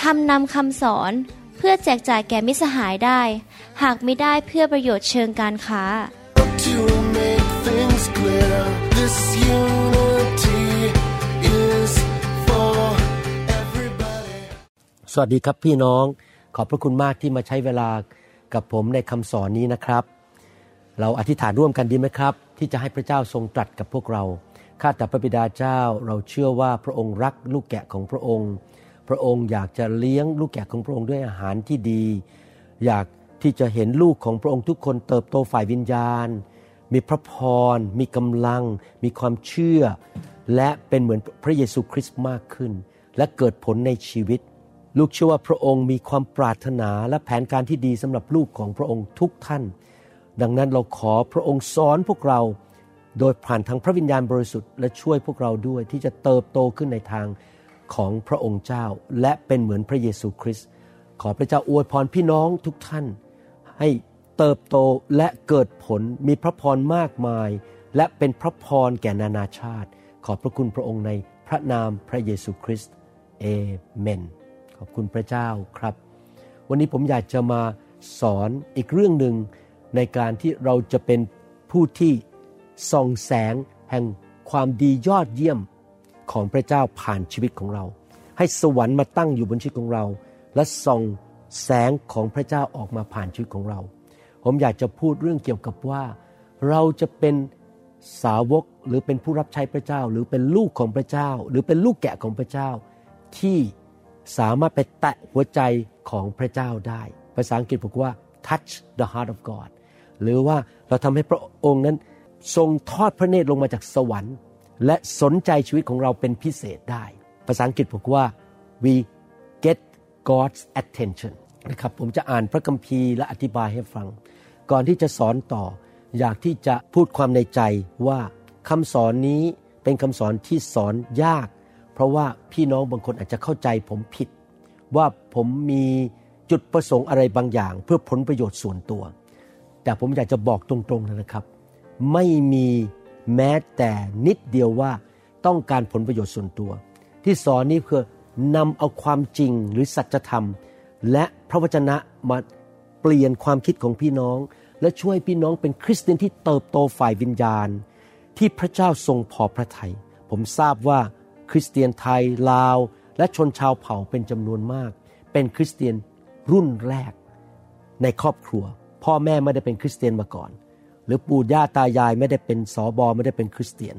ทำนำคำสอนเพื่อแจกจ่ายแก่มิสหายได้ หากไม่ได้เพื่อประโยชน์เชิงการค้า To make things clear, this unity is for everybody. สวัสดีครับพี่น้อง ขอบพระคุณมากที่มาใช้เวลากับผมในคำสอนนี้นะครับ เราอธิษฐานร่วมกันดีไหมครับ ที่จะให้พระเจ้าทรงตรัสกับพวกเรา ข้าแต่พระบิดาเจ้า เราเชื่อว่าพระองค์รักลูกแกะของพระองค์ พระองค์อยากจะเลี้ยงลูกแกะของพระองค์ด้วยอาหารที่ดี อยากที่จะเห็นลูกของพระองค์ทุกคนเติบโตฝ่ายวิญญาณ มีพระพร มีกำลัง มีความเชื่อ และเป็นเหมือนพระเยซูคริสต์มากขึ้น และเกิดผลในชีวิต ลูกเชื่อว่าพระองค์มีความปรารถนาและแผนการที่ดีสำหรับลูกของพระองค์ทุกท่าน ดังนั้นเราขอพระองค์สอนพวกเราโดยผ่านทางพระวิญญาณบริสุทธิ์และช่วยพวกเราด้วยที่จะเติบโตขึ้นในทาง ของพระองค์เจ้าและเป็นเหมือนพระเยซูคริสต์ขอพระเจ้าอวยพรพี่น้องทุกท่าน ให้เติบโตและเกิดผลมีพระพรมากมาย และเป็นพระพรแก่นานาชาติ ขอบพระคุณพระองค์ในพระนามพระเยซูคริสต์เอเมน ขอบคุณพระเจ้าครับ วันนี้ผมอยากจะมาสอนอีกเรื่องหนึ่งในการที่เราจะเป็นผู้ที่ส่องแสงแห่งความดียอดเยี่ยม ของพระเจ้าผ่านชีวิตของเรา ให้สวรรค์มาตั้งอยู่บนชีวิตของเรา และส่องแสงของพระเจ้าออกมาผ่านชีวิตของเรา ผมอยากจะพูดเรื่องเกี่ยวกับว่า เราจะเป็นสาวกหรือเป็นผู้รับใช้พระเจ้า หรือเป็นลูกของพระเจ้า หรือเป็นลูกแกะของพระเจ้า ที่สามารถไปแตะหัวใจของพระเจ้าได้ ภาษาอังกฤษบอกว่า touch the heart of God หรือว่าเราทำให้พระองค์นั้นทรงทอดพระเนตรลงมาจากสวรรค์ และสนใจชีวิตของเราเป็นพิเศษได้ ภาษาอังกฤษบอกว่า we get God's attention นะครับผมจะอ่านพระคัมภีร์และอธิบายให้ฟัง ก่อนที่จะสอนต่อ อยากที่จะพูดความในใจว่าคำสอนนี้เป็นคำสอนที่สอนยาก เพราะว่าพี่น้องบางคนอาจจะเข้าใจผมผิด ว่าผมมีจุดประสงค์อะไรบางอย่าง เพื่อผลประโยชน์ส่วนตัว แต่ผมอยากจะบอกตรงๆนะครับ ไม่มี แม้แต่นิดเดียวว่าต้องการผลประโยชน์ส่วนตัว ที่สอนนี้คือนำเอาความจริงหรือสัจธรรม และพระวจนะมาเปลี่ยนความคิดของพี่น้อง และช่วยพี่น้องเป็นคริสเตียนที่เติบโตฝ่ายวิญญาณ ที่พระเจ้าทรงพอพระทยัยผมทราบว่าคริสเตียนไทยลาว และชนชาวเผ่าเป็นจำนวนมาก เป็นคริสเตียนรุ่นแรก ในครอบครัว พ่อแม่ไม่ได้เป็นคริสเตียนมาก่อน หรือปู่ย่าตายายไม่ได้เป็นสอบอไม่ได้เป็นคริสเตียน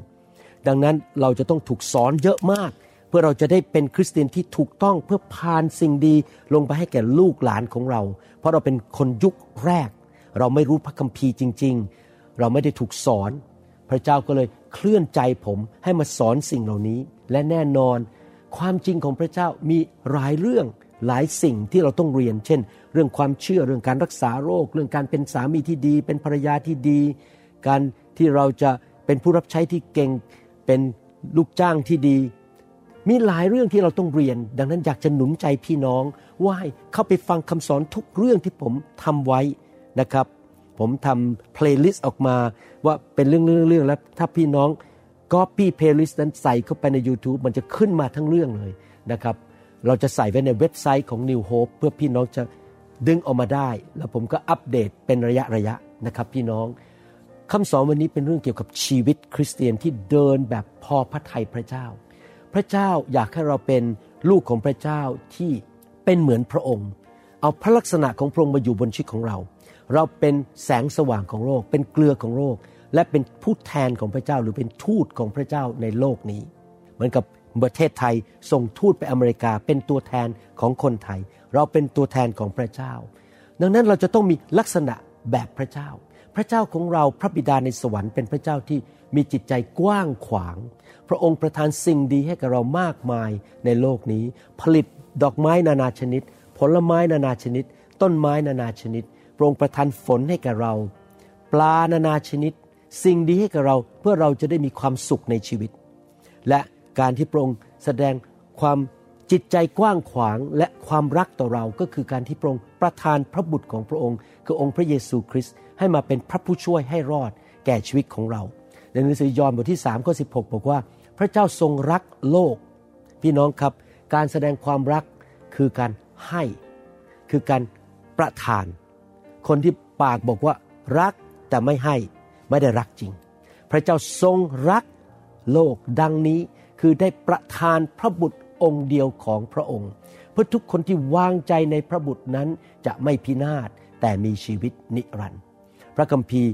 ดังนั้นเราจะต้องถูกสอนเยอะมาก เพื่อเราจะได้เป็นคริสเตียนที่ถูกต้องเพื่อพานสิ่งดีลงไปให้แก่ลูกหลานของเรา เพราะเราเป็นคนยุคแรก เราไม่รู้พระคัมภีร์จริง ๆ เราไม่ได้ถูกสอน พระเจ้าก็เลยเคลื่อนใจผมให้มาสอนสิ่งเหล่านี้ และแน่นอน ความจริงของพระเจ้ามีหลายเรื่อง หลายสิ่งที่เราต้องเรียน เช่น เรื่องความเชื่อเรื่องการรักษาโรค เรื่องการเป็นสามีที่ดี เป็นภรรยาที่ดี การที่เราจะเป็นผู้รับใช้ที่เก่ง เป็นลูกจ้างที่ดี มีหลายเรื่องที่เราต้องเรียน ดังนั้นอยากจะหนุนใจพี่น้องว่าให้เข้าไปฟังคำสอนทุกเรื่องที่ผมทำไว้นะครับ ผมทำ playlist ออกมาว่าเป็นเรื่องเรื่องเรื่องแล้วถ้าพี่น้อง copy playlist นั้นใส่เข้าไปใน YouTube มันจะขึ้นมาทั้งเรื่องเลยนะครับ เราจะใส่ไว้ในเว็บไซต์ของ New Hope เพื่อพี่น้องจะดึงออกมาได้ แล้วผมก็อัปเดตเป็นระยะระยะนะครับพี่น้องคำสอนวันนี้เป็นเรื่องเกี่ยวกับชีวิตคริสเตียนที่เดินแบบพอพระทัยพระเจ้า พระเจ้าอยากให้เราเป็นลูกของพระเจ้าที่เป็นเหมือนพระองค์ เอาพระลักษณะของพระองค์มาอยู่บนชีวิตของเรา เราเป็นแสงสว่างของโลก เป็นเกลือของโลก และเป็นผู้แทนของพระเจ้าหรือเป็นทูตของพระเจ้าในโลกนี้ เหมือนกับ ประเทศไทยส่งทูตไปอเมริกาเป็นตัวแทนของคนไทย เราเป็นตัวแทนของพระเจ้า ดังนั้นเราจะต้องมีลักษณะแบบพระเจ้า พระเจ้าของเราพระบิดาในสวรรค์เป็นพระเจ้าที่มีจิตใจกว้างขวาง พระองค์ประทานสิ่งดีให้กับเรามากมายในโลกนี้ ผลิตดอกไม้นานาชนิด ผลไม้นานาชนิด ต้นไม้นานาชนิด พระองค์ประทานฝนให้แก่เรา ปลานานาชนิด สิ่งดีให้กับเราเพื่อเราจะได้มีความสุขในชีวิต และ การที่พระองค์แสดงความจิตใจกว้างขวางและความรักต่อเราก็คือการที่พระองค์ประทานพระบุตรของพระองค์ คือองค์พระเยซูคริสต์ให้มาเป็นพระผู้ช่วยให้รอดแก่ชีวิตของเรา ในหนังสือยอห์นบทที่3ข้อ16 บอกว่า พระเจ้าทรงรักโลก พี่น้องครับ การแสดงความรักคือการให้ คือการประทาน คนที่ปากบอกว่ารักแต่ไม่ให้ไม่ได้รักจริง พระเจ้าทรงรักโลกดังนี้ คือได้ประทานพระบุตรองค์เดียวของพระองค์ เพื่อทุกคนที่วางใจในพระบุตรนั้นจะไม่พินาศแต่มีชีวิตนิรันดร์พระคัมภีร์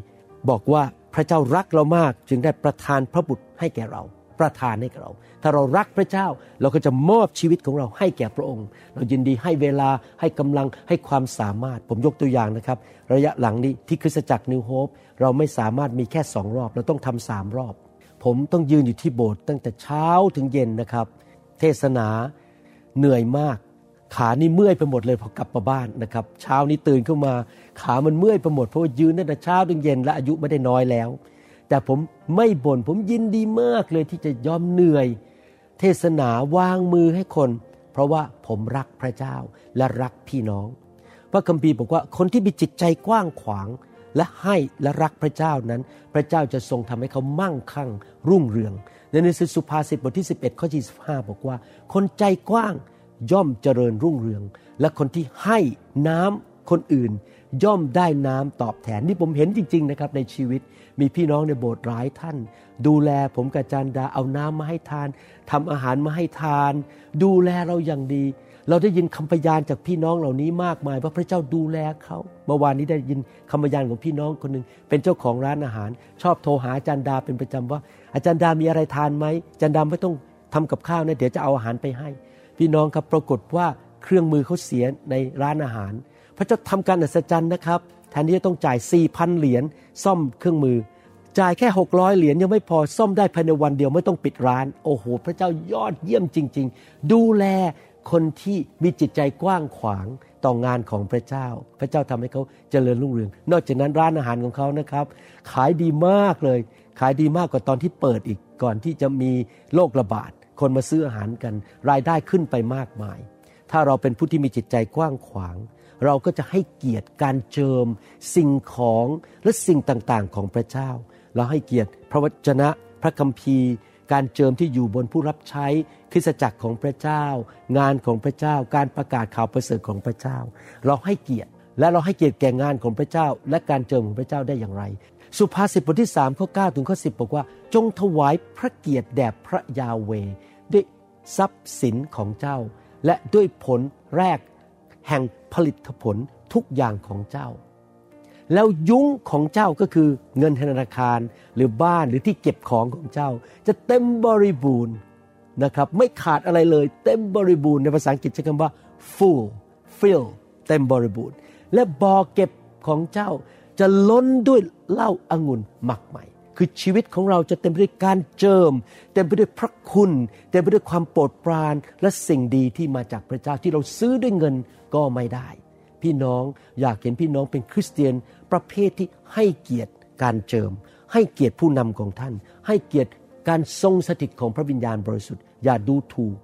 บอกว่าพระเจ้ารักเรามากจึงได้ประทานพระบุตรให้แก่เรา ประทานให้แก่เรา ถ้าเรารักพระเจ้าเราก็จะมอบชีวิตของเราให้แก่พระองค์ เรายินดีให้เวลาให้กำลังให้ความสามารถผมยกตัวอย่างนะครับ ระยะหลังนี้ที่คริสตจักรนิวโฮปเราไม่สามารถมีแค่สองรอบ เราต้องทำสามรอบ ผมต้องยืนอยู่ที่โบสถ์ตั้งแต่เช้าถึงเย็นนะครับ เทศนาเหนื่อยมาก ขานี่เมื่อยไปหมดเลยพอกลับมาบ้านนะครับ เช้านี้ตื่นขึ้นมา ขามันเมื่อยไปหมดเพราะว่ายืนตั้งแต่เช้าถึงเย็นและอายุไม่ได้น้อยแล้ว แต่ผมไม่บน่นผมยินดีมากเลยที่จะยอมเหนื่อย เทศนาวางมือให้คน เพราะว่าผมรักพระเจ้าและรักพี่น้อง พระคัมภีร์บอกว่าคนที่มีจิตใจกว้างขวาง และให้และรักพระเจ้านั้น พระเจ้าจะทรงทำให้เขามั่งคั่ง รุ่งเรือง ในหนังสือสุภาษิตบทที่ 11 ข้อ25บอกว่า คนใจกว้างย่อมเจริญรุ่งเรือง และคนที่ให้น้ำคนอื่น ย่อมได้น้ำตอบแทนนี่ผมเห็นจริง ๆ นะครับในชีวิตมีพี่น้องในโบสถ์หลายท่าน ดูแลผมกับจารย์ดาเอาน้ำมาให้ทานทำอาหารมาให้ทาน ดูแลเราอย่างดี เราได้ยินคำพยานจากพี่น้องเหล่านี้มากมายว่าพระเจ้าดูแลเขาเมื่อวานนี้ได้ยินคำพยานของพี่น้องคนหนึ่งเป็นเจ้าของร้านอาหาร ชอบโทรหาอาจารย์ดาเป็นประจำว่า อาจารย์ดามีอะไรทานไหมอาจารย์ดาไม่ต้องทำกับข้าวนะเดี๋ยวจะเอาอาหารไปให้ พี่น้องครับปรากฏว่าเครื่องมือเขาเสียในร้านอาหาร พระเจ้าทำการอัศจรรย์นะครับแทนที่จะต้องจ่าย4,000เหรียญซ่อมเครื่องมือจ่ายแค่ 600 เหรียญยังไม่พอซ่อมได้ภายในวันเดียวไม่ต้องปิดร้าน โอ้โห พระเจ้ายอดเยี่ยมจริง ๆ ดูแล คนที่มีจิตใจกว้างขวางต่องานของพระเจ้า พระเจ้าทำให้เขาเจริญรุ่งเรือง นอกจากนั้นร้านอาหารของเขานะครับ ขายดีมากเลย ขายดีมากกว่าตอนที่เปิดอีกก่อนที่จะมีโรคระบาด คนมาซื้ออาหารกัน รายได้ขึ้นไปมากมาย ถ้าเราเป็นผู้ที่มีจิตใจกว้างขวาง เราก็จะให้เกียรติการเจิม สิ่งของและสิ่งต่างๆของพระเจ้า เราให้เกียรติพระวจนะ พระคัมภีร์ การเจิมที่อยู่บนผู้รับใช้คริสจักรของพระเจ้า งานของพระเจ้า การประกาศข่าวประเสริฐของพระเจ้า เราให้เกียรติ และเราให้เกียรติแก่งานของพระเจ้า และการเจิมของพระเจ้าได้อย่างไร สุภาษิตบทที่3ข้อ9ถึงข้อ10 บอกว่า จงถวายพระเกียรติแด่พระยาเวด้วยทรัพย์สินของเจ้า และด้วยผลแรกแห่งผลิตผลทุกอย่างของเจ้า แล้วยุ้งของเจ้าก็คือเงินธนาคารหรือบ้านหรือที่เก็บของของเจ้า จะเต็มบริบูรณ์นะครับไม่ขาดอะไรเลยเต็มบริบูรณ์ในภาษาอังกฤษใช้คำว่า full fill เต็มบริบูรณ์ และบ่อเก็บของเจ้า จะล้นด้วยเหล้าอางุ่นหมักใหม่ คือชีวิตของเราจะเต็มไปด้วยการเจิม เต็มไปด้วยพระคุณ เต็มไปด้วยความโปรดปราน และสิ่งดีที่มาจากพระเจ้าที่เราซื้อด้วยเงินก็ไม่ได้ พี่น้อง อยากเห็นพี่น้องเป็นคริสเตียนประเภทที่ให้เกียรติการเจิม ให้เกียรติผู้นำของท่าน ให้เกียรติการทรงสถิตของพระวิญญาณบริสุทธิ์ อย่าดูถูก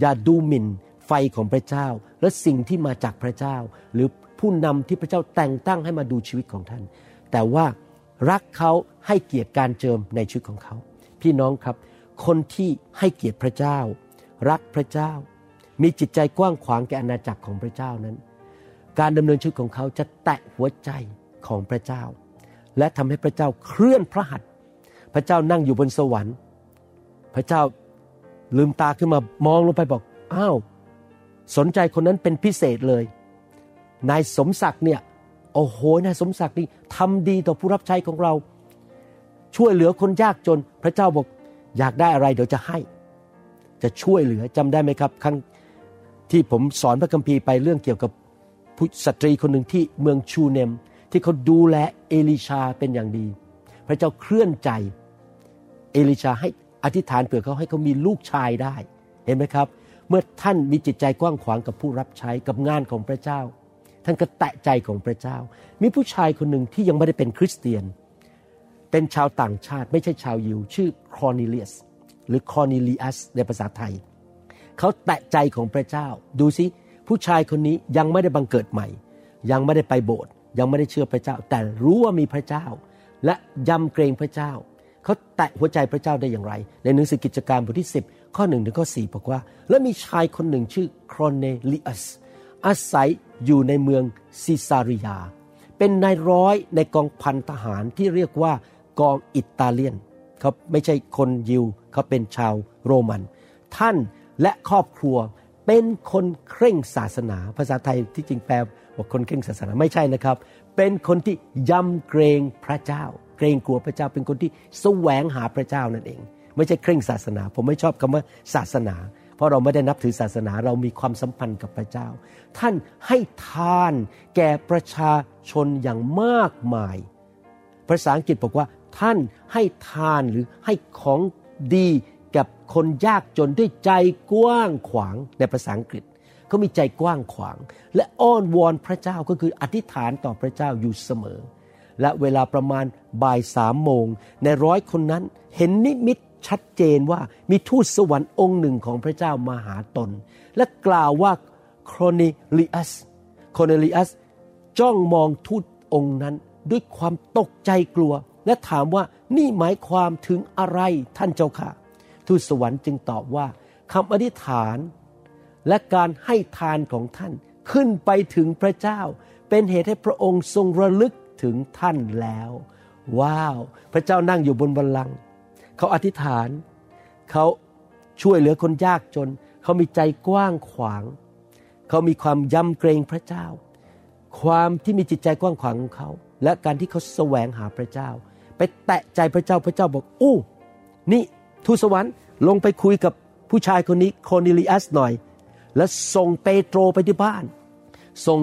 อย่าดูหมิ่นไฟของพระเจ้า และสิ่งที่มาจากพระเจ้า หรือผู้นำที่พระเจ้าแต่งตั้งให้มาดูชีวิตของท่าน แต่ว่ารักเขาให้เกียรติการเจิมในชีวิตของเขา พี่น้องครับ คนที่ให้เกียรติพระเจ้า รักพระเจ้า มีจิตใจกว้างขวางแก่อาณาจักรของพระเจ้านั้น การดำเนินชีวิตของเขาจะแตะหัวใจของพระเจ้า และทำให้พระเจ้าเคลื่อนพระหัตถ์พระเจ้านั่งอยู่บนสวรรค์ พระเจ้าลืมตาขึ้นมามองลงไปบอกอ้าวสนใจคนนั้นเป็นพิเศษเลย นายสมศักดิ์เนี่ยโอ้โหนายสมศักดิ์นี่ทำดีต่อผู้รับใช้ของเรา ช่วยเหลือคนยากจน พระเจ้าบอกอยากได้อะไรเดี๋ยวจะให้ จะช่วยเหลือจำได้ไหมครับ ครั้งที่ผมสอนพระคัมภีร์ไปเรื่องเกี่ยวกับ ผู้สตรีคนหนึ่งที่เมืองชูเนม ที่เขาดูแลเอลิชาเป็นอย่างดี พระเจ้าเคลื่อนใจ เอลิชาให้อธิษฐานเผื่อเขาให้เขามีลูกชายได้เห็นไหมครับ เมื่อท่านมีจิตใจกว้างขวางกับผู้รับใช้กับงานของพระเจ้า ท่านก็แตะใจของพระเจ้า มีผู้ชายคนหนึ่งที่ยังไม่ได้เป็นคริสเตียน เป็นชาวต่างชาติไม่ใช่ชาวยิว ชื่อคอร์เนเลียสหรือคอร์เนเลียสในภาษาไทย เขาแตะใจของพระเจ้า ดูสิ ผู้ชายคนนี้ยังไม่ได้บังเกิดใหม่ ยังไม่ได้ไปโบสถ์ยังไม่ได้เชื่อพระเจ้า แต่รู้ว่ามีพระเจ้า และยำเกรงพระเจ้าเขาแตะหัวใจพระเจ้าได้อย่างไร ในหนังสือกิจการบทที่ 10 ข้อ1ถึงข้อ4บอกว่า และมีชายคนหนึ่งชื่อครเนลิอัสอาศัยอยู่ในเมืองซิซาริยา เป็นนายร้อยในกองพันทหารที่เรียกว่ากองอิตาเลียนเขาไม่ใช่คนยิวเขาเป็นชาวโรมัน ท่านและครอบครัว เป็นคนเคร่งศาสนา ภาษาไทยที่จริงแปลว่าคนเคร่งศาสนาไม่ใช่นะครับ เป็นคนที่ยำเกรงพระเจ้า เกรงกลัวพระเจ้าเป็นคนที่แสวงหาพระเจ้านั่นเอง ไม่ใช่เคร่งศาสนา ผมไม่ชอบคำว่าศาสนา เพราะเราไม่ได้นับถือศาสนาเรามีความสัมพันธ์กับพระเจ้า ท่านให้ทานแก่ประชาชนอย่างมากมาย ภาษาอังกฤษบอกว่า ท่านให้ทานหรือให้ของดี กับคนยากจนด้วยใจกว้างขวางในภาษาอังกฤษเขามีใจกว้างขวาง และอ้อนวอนพระเจ้าก็คืออธิษฐานต่อพระเจ้าอยู่เสมอ และเวลาประมาณบ่ายสามโมง ในร้อยคนนั้นเห็นนิมิตชัดเจนว่ามีทูตสวรรค์องค์หนึ่งของพระเจ้ามาหาตน และกล่าวว่าโครเนลิอัสโครเนลิอัสจ้องมองทูตองค์นั้นด้วยความตกใจกลัว และถามว่านี่หมายความถึงอะไรท่านเจ้าค่ะ ทูตสวรรค์จึงตอบว่าคำอธิษฐานและการให้ทานของท่านขึ้นไปถึงพระเจ้า เป็นเหตุให้พระองค์ทรงระลึกถึงท่านแล้ว ว้าว พระเจ้านั่งอยู่บนบัลลังก์เขาอธิษฐาน เขาช่วยเหลือคนยากจน เขามีใจกว้างขวาง เขามีความยำเกรงพระเจ้า ความที่มีจิตใจกว้างขวางของเขา และการที่เขาแสวงหาพระเจ้า ไปแตะใจพระเจ้าพระเจ้าบอกอู้นี่ ทูตสวรรค์ลงไปคุยกับผู้ชายคนนี้โคนิลิอัสหน่อย แล้วส่งเปโตรไปที่บ้าน ส่ง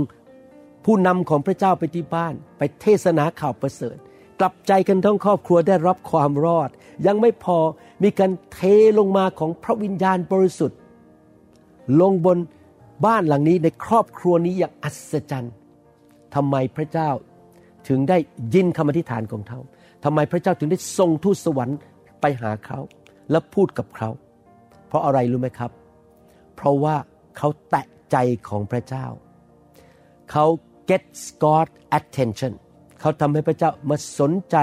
ผู้นำของพระเจ้าไปที่บ้าน ไปเทศนาข่าวประเสริฐ กลับใจกันทั้งครอบครัวได้รับความรอด ยังไม่พอมีการเทลงมาของพระวิญญาณบริสุทธิ์ ลงบนบ้านหลังนี้ในครอบครัวนี้อย่างอัศจรรย์ทำไมพระเจ้าถึงได้ยินคำอธิษฐานของเขาทำไมพระเจ้าถึงได้ส่งทูตสวรรค์ไปหาเขา และพูดกับเขา เพราะอะไรรู้ไหมครับ เพราะว่าเขาแตะใจของพระเจ้า เขา get God attention เขาทำให้พระเจ้ามาสนใจ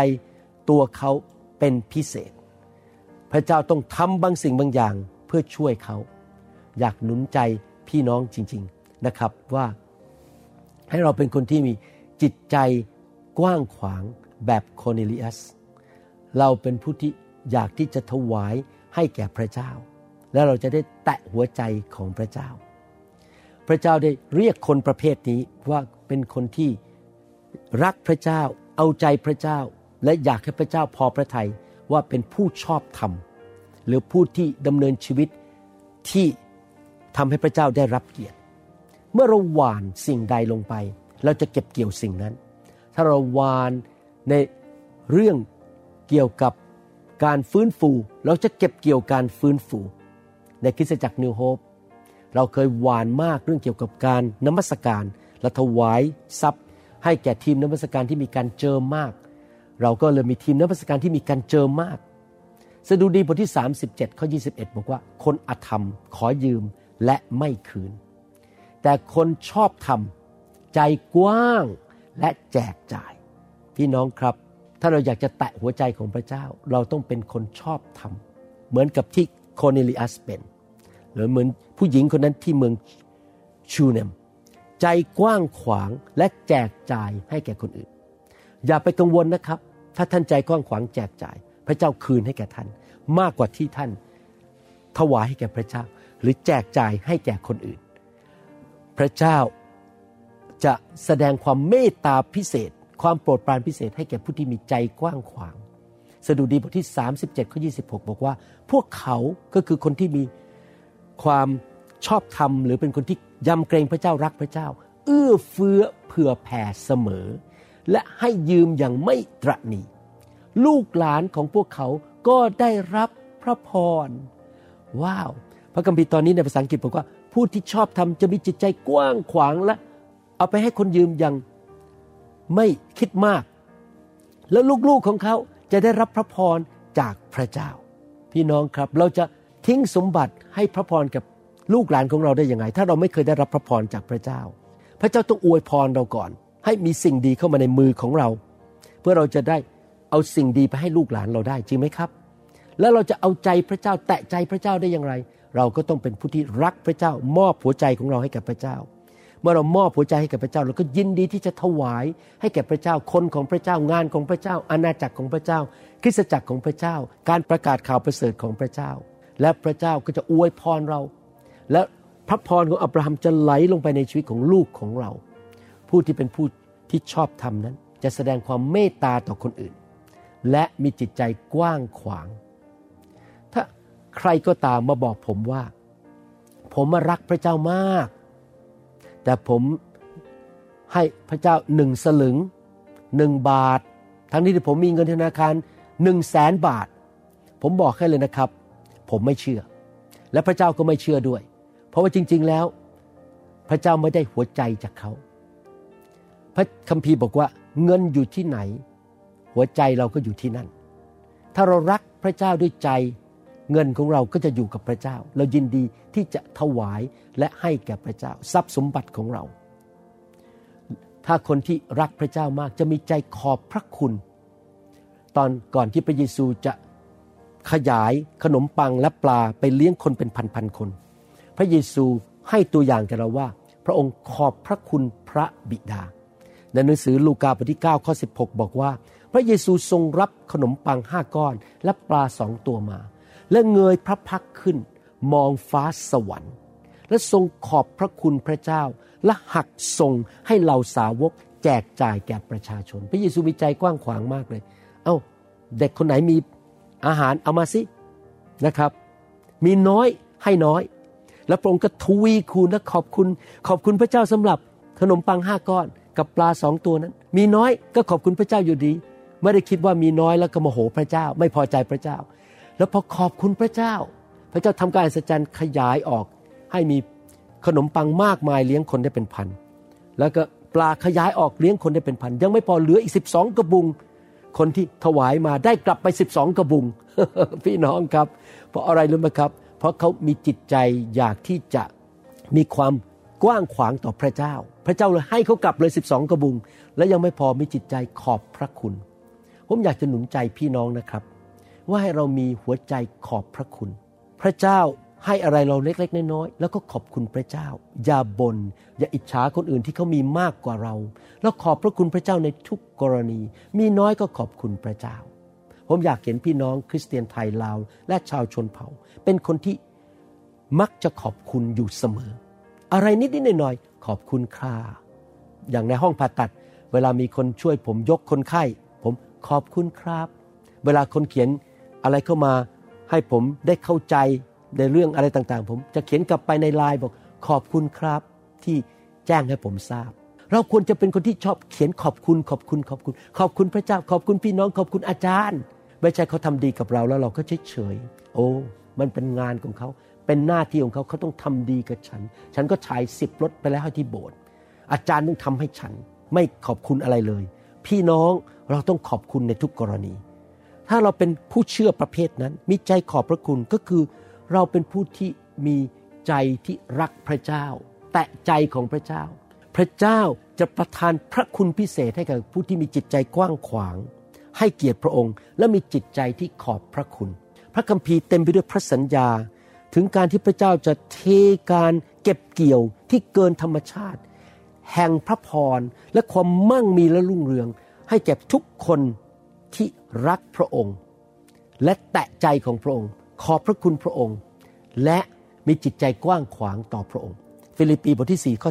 ตัวเขาเป็นพิเศษ พระเจ้าต้องทำบางสิ่งบางอย่างเพื่อช่วยเขา อยากหนุนใจพี่น้องจริง ๆนะครับว่าให้เราเป็นคนที่มีจิตใจกว้างขวางแบบโคเนลิอัส เราเป็นผู้ที่ อยากที่จะถวายให้แก่พระเจ้า และเราจะได้แตะหัวใจของพระเจ้า พระเจ้าได้เรียกคนประเภทนี้ว่าเป็นคนที่รักพระเจ้า เอาใจพระเจ้า และอยากให้พระเจ้าพอพระทัยว่าเป็นผู้ชอบธรรม หรือผู้ที่ดำเนินชีวิตที่ทำให้พระเจ้าได้รับเกียรติ เมื่อเราหวานสิ่งใดลงไป เราจะเก็บเกี่ยวสิ่งนั้น ถ้าเราหวานในเรื่องเกี่ยวกับ การฟื้นฟูเราจะเก็บเกี่ยวการฟื้นฟู ในคริสตจักรนิวโฮปเราเคยหวานมากเรื่องเกี่ยวกับการนมัสการและถวายทรัพย์ ให้แก่ทีมนมัสการที่มีการเจิมมาก เราก็เลยมีทีมนมัสการที่มีการเจิมมากสดุดีบทที่ 37ข้อ21 บอกว่า คนอธรรมขอยืมและไม่คืน แต่คนชอบธรรมใจกว้างและแจกจ่าย พี่น้องครับ ถ้าเราอยากจะแตะหัวใจของพระเจ้า เราต้องเป็นคนชอบธรรม เหมือนกับที่โคเนลิอัสเป็น หรือเหมือนผู้หญิงคนนั้นที่เมืองชูเนม ใจกว้างขวางและแจกจ่ายให้แก่คนอื่น อย่าไปกังวลนะครับ ถ้าท่านใจกว้างขวางแจกจ่าย พระเจ้าคืนให้แก่ท่าน มากกว่าที่ท่านถวายให้แก่พระเจ้า หรือแจกจ่ายให้แก่คนอื่น พระเจ้าจะแสดงความเมตตาพิเศษ ความโปรดปรานพิเศษให้แก่ผู้ที่มีใจกว้างขวาง สดุดีบทที่ 37ข้อ26 บอกว่า พวกเขาก็คือคนที่มีความชอบธรรมหรือเป็นคนที่ยำเกรงพระเจ้ารักพระเจ้า เอื้อเฟื้อเผื่อแผ่เสมอ และให้ยืมอย่างไม่ตระหนีลูกหลานของพวกเขาก็ได้รับพระพร ว้าวพระระคัมภีร์ตอนนี้ในภาษาอังกฤษบอกว่า ผู้ที่ชอบทำจะมีจิตใจกว้างขวางและเอาไปให้คนยืมอย่าง ไม่คิดมาก แล้วลูกๆของเขาจะได้รับพระพรจากพระเจ้า พี่น้องครับเราจะทิ้งสมบัติให้พระพรกับลูกหลานของเราได้ยังไง ถ้าเราไม่เคยได้รับพระพรจากพระเจ้า พระเจ้าต้องอวยพรเราก่อน ให้มีสิ่งดีเข้ามาในมือของเรา เพื่อเราจะได้เอาสิ่งดีไปให้ลูกหลานเราได้จริงไหมครับ แล้วเราจะเอาใจพระเจ้าแตะใจพระเจ้าได้อย่างไร เราก็ต้องเป็นผู้ที่รักพระเจ้ามอบหัวใจของเราให้กับพระเจ้า เมื่อเรามอบหัวใจให้กับพระเจ้า เราก็ยินดีที่จะถวายให้แก่พระเจ้าคนของพระเจ้างานของพระเจ้า อาณาจักรของพระเจ้า คริสตจักรของพระเจ้า การประกาศข่าวประเสริฐของพระเจ้า และพระเจ้าก็จะอวยพรเรา และพระพรของอับราฮัมจะไหลลงไปในชีวิตของลูกของเรา ผู้ที่เป็นผู้ที่ชอบทำนั้น จะแสดงความเมตตาต่อคนอื่น และมีจิตใจกว้างขวาง ถ้าใครก็ตามมาบอกผมว่า ผมมารักพระเจ้ามาก แต่ผมให้พระเจ้าหนึ่งสลึงหนึ่งบาท ทั้งนี้ที่ผมมีเงินธนาคารหนึ่งแสนบาท ผมบอกให้เลยนะครับ ผมไม่เชื่อ และพระเจ้าก็ไม่เชื่อด้วย เพราะว่าจริง ๆแล้ว พระเจ้าไม่ได้หัวใจจากเขา พระคัมภีร์บอกว่าเงินอยู่ที่ไหน หัวใจเราก็อยู่ที่นั่น ถ้าเรารักพระเจ้าด้วยใจ เงินของเราก็จะอยู่กับพระเจ้า เรายินดีที่จะถวายและให้แก่พระเจ้า ทรัพย์สมบัติของเรา ถ้าคนที่รักพระเจ้ามากจะมีใจขอบพระคุณ ตอนก่อนที่พระเยซูจะขยายขนมปังและปลาไปเลี้ยงคนเป็นพันๆคน พระเยซูให้ตัวอย่างแก่เราว่า พระองค์ขอบพระคุณพระบิดา ในหนังสือลูกาบทที่9ข้อ16 บอกว่า พระเยซูทรงรับขนมปังห้าก้อนและปลาสองตัวมา และเงยพระพักขึ้น มองฟ้าสวรรค์ และทรงขอบพระคุณพระเจ้า และหักทรงให้เหล่าสาวกแจกจ่ายแก่ประชาชน พระเยซูมีใจกว้างขวางมากเลย เอ้า เด็กคนไหนมีอาหารเอามาสินะครับ มีน้อยให้น้อย แล้วพระองค์ก็ทวีคูณและขอบคุณ ขอบคุณพระเจ้าสำหรับขนมปังห้าก้อนกับปลาสองตัวนั้น มีน้อยก็ขอบคุณพระเจ้าอยู่ดี ไม่ได้คิดว่ามีน้อยแล้วก็โมโหพระเจ้า ไม่พอใจพระเจ้า แล้วพอขอบคุณพระเจ้า พระเจ้าทำการอัศจรรย์ขยายออก ให้มีขนมปังมากมายเลี้ยงคนได้เป็นพัน แล้วก็ปลาขยายออกเลี้ยงคนได้เป็นพัน ยังไม่พอเหลืออีกสิบสองกระบุง คนที่ถวายมาได้กลับไปสิบสองกระบุง พี่น้องครับ เพราะอะไรรู้ไหมครับ เพราะเขามีจิตใจอยากที่จะมีความกว้างขวางต่อพระเจ้า พระเจ้าเลยให้เขากลับเลยสิบสองกระบุง และยังไม่พอมีจิตใจขอบพระคุณ ผมอยากจะหนุนใจพี่น้องนะครับ ว่าให้เรามีหัวใจขอบพระคุณ พระเจ้าให้อะไรเราเล็ก ๆ น้อยๆแล้วก็ขอบคุณพระเจ้า อย่าบน่นอย่าอิจฉาคนอื่นที่เขามีมากกว่าเรา แล้วขอบพระคุณพระเจ้าในทุกกรณี มีน้อยก็ขอบคุณพระเจ้า ผมอยากเห็นพี่น้องคริสเตียนไทยลาว และชาวชนเผ่า เป็นคนที่มักจะขอบคุณอยู่เสมอ อะไรนิดๆหน่อยๆขอบคุณค่าอย่างในห้องผ่าตัด เวลามีคนช่วยผมยกคนไข้ ผมขอบคุณครับ เวลาคนเขียน อะไรเข้ามาให้ผมได้เข้าใจในเรื่องอะไรต่างๆ ผมจะเขียนกลับไปในไลน์บอกขอบคุณครับที่แจ้งให้ผมทราบ เราควรจะเป็นคนที่ชอบเขียนขอบคุณ ขอบคุณขอบคุณ ขอบคุณพระเจ้าขอบคุณพี่น้องขอบคุณอาจารย์ ไม่ใช่เขาทำดีกับเราแล้วเราก็เฉยเฉยโอ้มันเป็นงานของเขา เป็นหน้าที่ของเขาเขาต้องทำดีกับฉัน ฉันก็ฉายสิบรถไปแล้วที่โบสถ์อาจารย์ต้องทำให้ฉัน ไม่ขอบคุณอะไรเลย พี่น้องเราต้องขอบคุณในทุกกรณี ถ้าเราเป็นผู้เชื่อประเภทนั้น มีใจขอบพระคุณก็คือ เราเป็นผู้ที่มีใจที่รักพระเจ้า แตะใจของพระเจ้า พระเจ้าจะประทานพระคุณพิเศษให้กับผู้ที่มีจิตใจกว้างขวาง ให้เกียรติพระองค์ และมีจิตใจที่ขอบพระคุณ พระคัมภีร์เต็มไปด้วยพระสัญญา ถึงการที่พระเจ้าจะเทการเก็บเกี่ยวที่เกินธรรมชาติ แห่งพระพรและความมั่งมีและรุ่งเรือง ให้แก่ทุกคน ที่รักพระองค์ และแตะใจของพระองค์ ขอบพระคุณพระองค์ และมีจิตใจกว้างขวางต่อพระองค์ ฟิลิปปีบทที่4ข้อ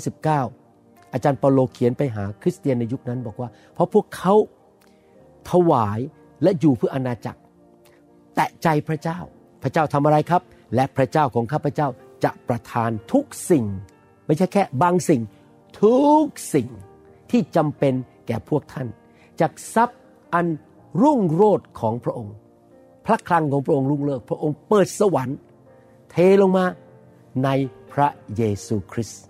19 อาจารย์เปาโลเขียนไปหาคริสเตียนในยุคนั้นบอกว่า เพราะพวกเขาถวายและอยู่เพื่ออาณาจักร แตะใจพระเจ้า พระเจ้าทำอะไรครับ และพระเจ้าของข้าพเจ้าจะประทานทุกสิ่ง ไม่ใช่แค่บางสิ่ง ทุกสิ่งที่จำเป็นแก่พวกท่าน จากทรัพย์อัน รุ่งโรจน์ของพระองค์ พระคลังของพระองค์รุ่งเลิศพระองค์เปิดสวรรค์ เทลงมาในพระเยซูคริสต์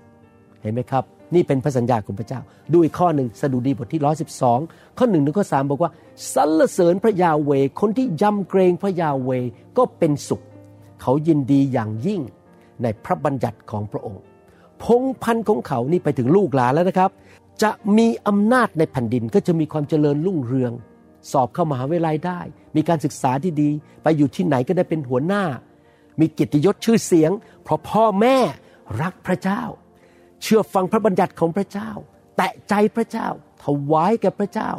เห็นไหมครับ นี่เป็นพระสัญญาของพระเจ้า ดูอีกข้อหนึ่งสดุดีบทที่112ข้อหนึ่งถึงข้อสามบอกว่าสรรเสริญพระยาเวคนที่ยำเกรงพระยาเวก็เป็นสุข เขายินดีอย่างยิ่งในพระบัญญัติของพระองค์ พงพันธุ์ของเขานี่ไปถึงลูกหลานแล้วนะครับ จะมีอำนาจในแผ่นดินก็จะมีความเจริญรุ่งเรือง สอบเข้ามหาวิทยาลัยได้ มีการศึกษาที่ดี ไปอยู่ที่ไหนก็ได้เป็นหัวหน้า มีเกียรติยศชื่อเสียง เพราะพ่อแม่รักพระเจ้า เชื่อฟังพระบัญญัติของพระเจ้า แตะใจพระเจ้า ถวายแก่พระเจ้า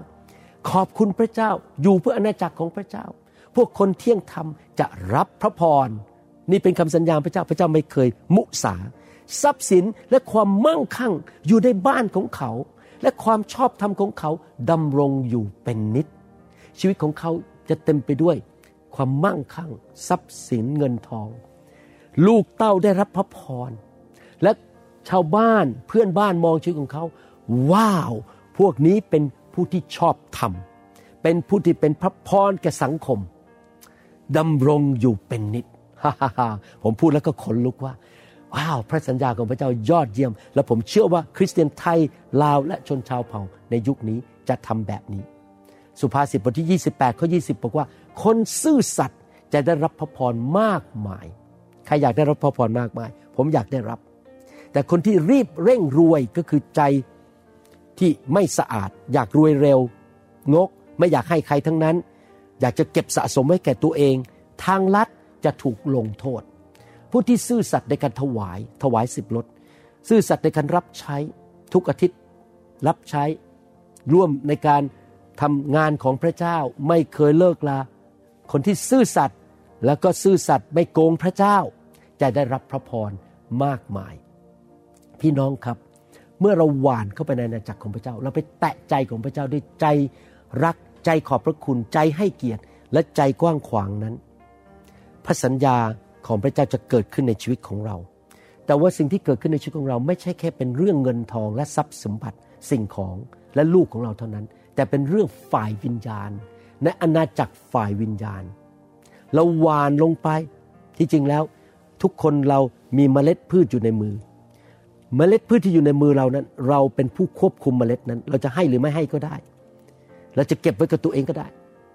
ขอบคุณพระเจ้า อยู่เพื่ออาณาจักรของพระเจ้า พวกคนเที่ยงธรรมจะรับพระพร นี่เป็นคำสัญญาพระเจ้า พระเจ้าไม่เคยมุสา ทรัพย์สินและความมั่งคั่งอยู่ในบ้านของเขา และความชอบธรรมของเขาดำรงอยู่เป็นนิจ ชีวิตของเขาจะเต็มไปด้วยความมั่งคั่ง ทรัพย์สินเงินทอง ลูกเต้าได้รับพระพร และชาวบ้านเพื่อนบ้านมองชีวิตของเขา ว้าว พวกนี้เป็นผู้ที่ชอบธรรม เป็นผู้ที่เป็นพระพรแก่สังคมดำรงอยู่เป็นนิจฮ่าฮ่าฮ่าผมพูดแล้วก็ขนลุกว่า ว้าว พระสัญญาของพระเจ้ายอดเยี่ยม และผมเชื่อว่าคริสเตียนไทยลาวและชนชาวเผ่าในยุคนี้จะทำแบบนี้ สุภาษิตบทที่ 28ข้อ20 บอกว่า คนซื่อสัตย์จะได้รับพระพรมากมาย ใครอยากได้รับพระพรมากมาย ผมอยากได้รับ แต่คนที่รีบเร่งรวยก็คือใจที่ไม่สะอาด อยากรวยเร็ว งก ไม่อยากให้ใครทั้งนั้น อยากจะเก็บสะสมไว้แก่ตัวเอง ทางลัดจะถูกลงโทษ ผู้ที่ซื่อสัตย์ในการถวาย ถวายสิบลดซื่อสัตย์ในการรับใช้ทุกอาทิตย์ รับใช้ร่วมในการ ทำงานของพระเจ้าไม่เคยเลิกลา คนที่ซื่อสัตย์แล้วก็ซื่อสัตย์ไม่โกงพระเจ้า จะได้รับพระพรมากมาย พี่น้องครับ เมื่อเราหวานเข้าไปในอาณาจักรของพระเจ้า เราไปแตะใจของพระเจ้าด้วยใจรักใจขอบพระคุณใจให้เกียรติและใจกว้างขวางนั้น พระสัญญาของพระเจ้าจะเกิดขึ้นในชีวิตของเรา แต่ว่าสิ่งที่เกิดขึ้นในชีวิตของเราไม่ใช่แค่เป็นเรื่องเงินทองและทรัพย์สมบัติสิ่งของและลูกของเราเท่านั้น แต่เป็นเรื่องฝ่ายวิญญาณ ในอาณาจักรฝ่ายวิญญาณ เราหวานลงไปที่จริงแล้ว ทุกคนเรามีเมล็ดพืชอยู่ในมือ เมล็ดพืชที่อยู่ในมือเรานั้น เราเป็นผู้ควบคุมเมล็ดนั้น เราจะให้หรือไม่ให้ก็ได้ เราจะเก็บไว้กับตัวเองก็ได้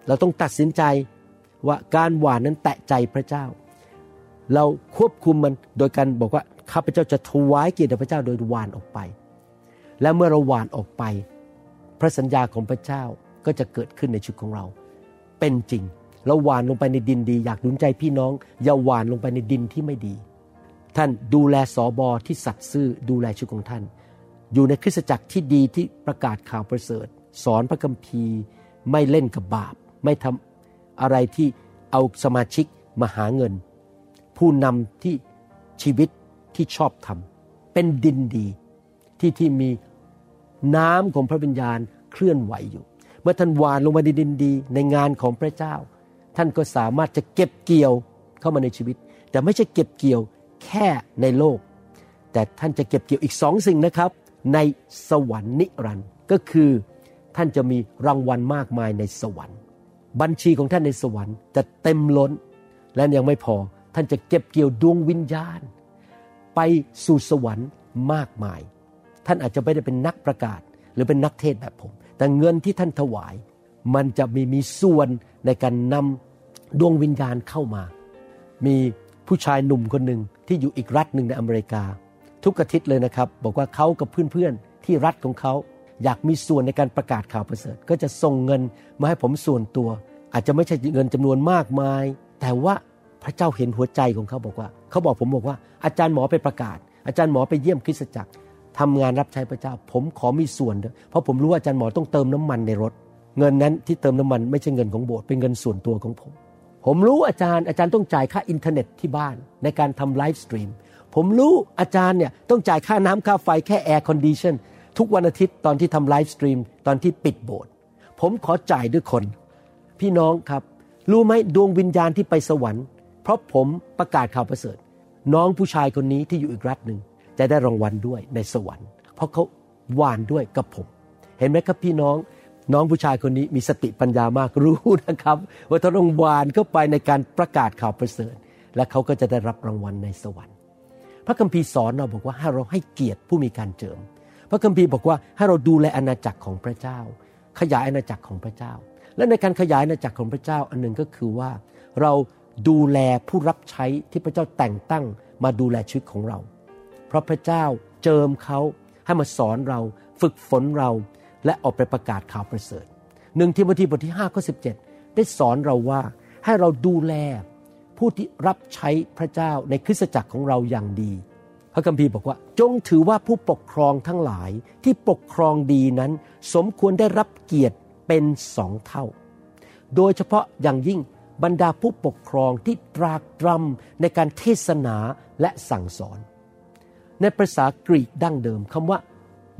เราต้องตัดสินใจว่าการหวานนั้นแตะใจพระเจ้า เราควบคุมมันโดยการบอกว่าข้าพเจ้าจะถวายเกียรติพระเจ้าโดยหวานออกไป และเมื่อเราหวานออกไป พระสัญญาของพระเจ้าก็จะเกิดขึ้นในชีวิตของเรา เป็นจริงเราหวานลงไปในดินดี อยากหนุนใจพี่น้อง อย่าหวานลงไปในดินที่ไม่ดี ท่านดูแลสอบอที่สัตย์ซื่อดูแลชีวิตของท่าน อยู่ในคริสตจักรที่ดีที่ประกาศข่าวประเสริฐ สอนพระคัมภีร์ ไม่เล่นกับบาป ไม่ทำอะไรที่เอาสมาชิกมาหาเงิน ผู้นำที่ชีวิตที่ชอบทำเป็นดินดีที่ที่มี น้ำของพระวิญญาณเคลื่อนไหวอยู่ เมื่อท่านหวานลงมาในดินดี ในงานของพระเจ้า ท่านก็สามารถจะเก็บเกี่ยวเข้ามาในชีวิต แต่ไม่ใช่เก็บเกี่ยวแค่ในโลก แต่ท่านจะเก็บเกี่ยวอีกสองสิ่งนะครับ ในสวรรค์นิรันดร์ก็คือท่านจะมีรางวัลมากมายในสวรรค์ บัญชีของท่านในสวรรค์จะเต็มล้น และยังไม่พอท่านจะเก็บเกี่ยวดวงวิญญาณ ไปสู่สวรรค์มากมาย ท่านอาจจะไม่ได้เป็นนักประกาศ หรือเป็นนักเทศแบบผม แต่เงินที่ท่านถวาย มันจะมีมีส่วนในการนำดวงวิญญาณเข้ามา มีผู้ชายหนุ่มคนหนึ่งที่อยู่อีกรัฐหนึ่งในอเมริกา ทุกอาทิตย์เลยนะครับ บอกว่าเขากับเพื่อนๆที่รัฐของเขา อยากมีส่วนในการประกาศข่าวประเสริฐ ก็จะส่งเงินมาให้ผมส่วนตัว อาจจะไม่ใช่เงินจำนวนมากมาย แต่ว่าพระเจ้าเห็นหัวใจของเขาบอกว่า เขาบอกผมบอกว่าอาจารย์หมอไปประกาศ อาจารย์หมอไปเยี่ยมคริสตจักร ทำงานรับใช้พระเจ้า ผมขอมีส่วนเถอะเพราะผมรู้ว่าอาจารย์หมอต้องเติมน้ำมันในรถ เงินนั้นที่เติมน้ำมันไม่ใช่เงินของโบสถ์เป็นเงินส่วนตัวของผม ผมรู้อาจารย์อาจารย์ต้องจ่ายค่าอินเทอร์เน็ตที่บ้านในการทำ livestream ผมรู้อาจารย์เนี่ยต้องจ่ายค่าน้ำค่าไฟค่า air condition ทุกวันอาทิตย์ตอนที่ทำ livestream ตอนที่ปิดโบสถ์ผมขอจ่ายด้วยคน พี่น้องครับ รู้ไหมดวงวิญญาณที่ไปสวรรค์ เพราะผมประกาศข่าวประเสริฐ น้องผู้ชายคนนี้ที่อยู่อีกรัฐหนึ่ง จะได้รางวัลด้วยในสวรรค์ เพราะเขาหวานด้วยกับผม เห็นไหมครับพี่น้องน้องผู้ชายคนนี้มีสติปัญญามากรู้นะครับ ว่าถ้าลงหวานเข้าไปในการประกาศข่าวประเสริฐ และเขาก็จะได้รับรางวัลในสวรรค์ พระคัมภีร์สอนเราบอกว่าให้เราให้เกียรติผู้มีการเจิม พระคัมภีร์บอกว่าให้เราดูแลอาณาจักรของพระเจ้า ขยายอาณาจักรของพระเจ้า และในการขยายอาณาจักรของพระเจ้าอันหนึ่งก็คือว่า เราดูแลผู้รับใช้ที่พระเจ้าแต่งตั้งมาดูแลชีวิตของเรา เพราะพระเจ้าเจิมเขาให้มาสอนเราฝึกฝนเราและออกไปประกาศข่าวประเสริฐหนึ่งทิโมธีบทที่5ข้อ17 ได้สอนเราว่าให้เราดูแลผู้ที่รับใช้พระเจ้าในคริสตจักรของเราอย่างดี พระคัมภีร์บอกว่า จงถือว่าผู้ปกครองทั้งหลายที่ปกครองดีนั้น สมควรได้รับเกียรติเป็นสองเท่า โดยเฉพาะอย่างยิ่งบรรดาผู้ปกครองที่ตรากตรำในการเทศนาและสั่งสอน ในภาษากรีกดั้งเดิมคำว่า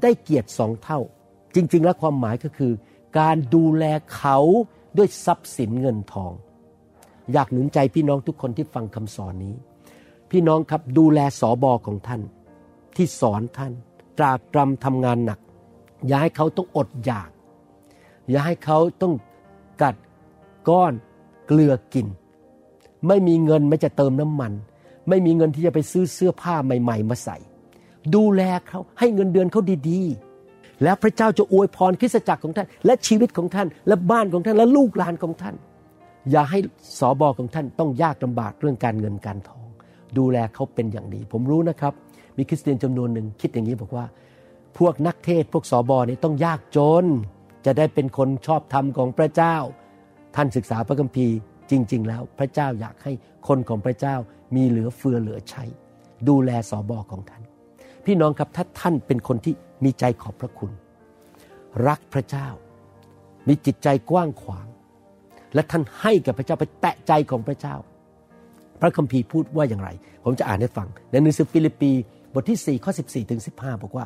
ได้เกียรติสองเท่า จริง ๆ แล้วความหมายก็คือ การดูแลเขาด้วยทรัพย์สินเงินทอง อยากหนุนใจพี่น้องทุกคนที่ฟังคำสอนนี้ พี่น้องครับดูแลสอบอของท่าน ที่สอนท่าน ตรากตรำทำงานหนัก อย่าให้เขาต้องอดอยาก อย่าให้เขาต้องกัดก้อนเกลือกิน ไม่มีเงินไม่จะเติมน้ำมัน ไม่มีเงินที่จะไปซื้อเสื้อผ้าใหม่ ๆ มาใส่ ดูแลเขาให้เงินเดือนเขาดีๆ แล้วพระเจ้าจะอวยพรคริสตจักรของท่าน และชีวิตของท่าน และบ้านของท่านและลูกหลานของท่าน อย่าให้สอบอของท่านต้องยากลำบากเรื่องการเงินการทอง ดูแลเขาเป็นอย่างดี ผมรู้นะครับ มีคริสเตียนจำนวนหนึ่งคิดอย่างนี้บอกว่า พวกนักเทศพวกสอบอนี่ต้องยากจน จะได้เป็นคนชอบธรรมของพระเจ้า ท่านศึกษาพระคัมภีร์จริง ๆ แล้วพระเจ้าอยากให้คนของพระเจ้า มีเหลือเฟือเหลือใช้ ดูแลสอบอของท่าน พี่น้องครับถ้าท่านเป็นคนที่มีใจขอบพระคุณ รักพระเจ้า มีจิตใจกว้างขวาง และท่านให้กับพระเจ้าไปแตะใจของพระเจ้า พระคัมภีร์พูดว่าอย่างไร ผมจะอ่านให้ฟัง ในหนังสือฟิลิปปีบทที่4ข้อ14ถึง15 บอกว่า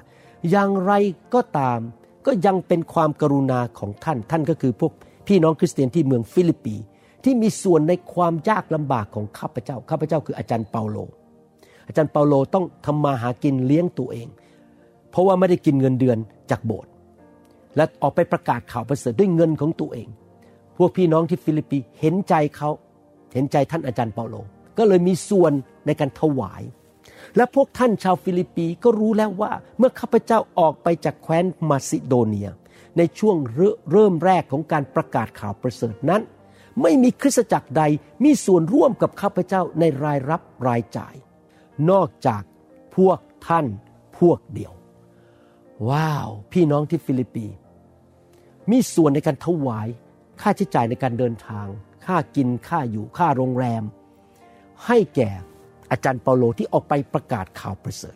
อย่างไรก็ตามก็ยังเป็นความกรุณาของท่าน ท่านก็คือพวกพี่น้องคริสเตียนที่เมืองฟิลิปปี ที่มีส่วนในความยากลำบากของข้าพเจ้า ข้าพเจ้าคืออาจารย์เปาโล อาจารย์เปาโลต้องทำมาหากินเลี้ยงตัวเอง เพราะว่าไม่ได้กินเงินเดือนจากโบสถ์และออกไปประกาศข่าวประเสริฐด้วยเงินของตัวเอง พวกพี่น้องที่ฟิลิปปีเห็นใจเขาเห็นใจท่านอาจารย์เปาโล ก็เลยมีส่วนในการถวาย และพวกท่านชาวฟิลิปปีก็รู้แล้วว่าเมื่อข้าพเจ้าออกไปจากแคว้นมาซิโดเนีย ในช่วงเริ่มแรกของการประกาศข่าวประเสริฐนั้น ไม่มีคริสตจักรใดมีส่วนร่วมกับข้าพเจ้าในรายรับรายจ่าย นอกจากพวกท่านพวกเดียว wow พี่น้องที่ฟิลิปปี มีส่วนในการถวายค่าใช้จ่ายในการเดินทาง ค่ากินค่าอยู่ค่าโรงแรม ให้แก่อาจารย์เปาโลที่ออกไปประกาศข่าวประเสริฐ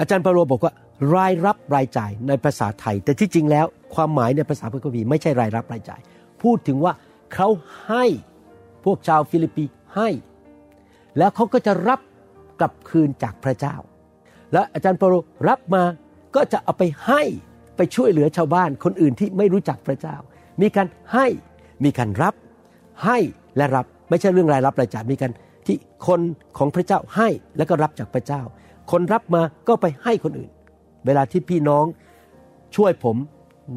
อาจารย์เปาโลบอกว่ารายรับรายจ่ายในภาษาไทย แต่ที่จริงแล้วความหมายในภาษาพระคัมภีร์ไม่ใช่รายรับรายจ่าย พูดถึงว่า เขาให้พวกชาวฟิลิปปีให้ แล้วเขาก็จะรับกลับคืนจากพระเจ้า และอาจารย์เปาโลรับมาก็จะเอาไปให้ไปช่วยเหลือชาวบ้านคนอื่นที่ไม่รู้จักพระเจ้า มีการให้มีการรับให้และรับไม่ใช่เรื่องรายรับรายจ่ายมีการที่คนของพระเจ้าให้แล้วก็รับจากพระเจ้า คนรับมาก็ไปให้คนอื่น เวลาที่พี่น้องช่วยผม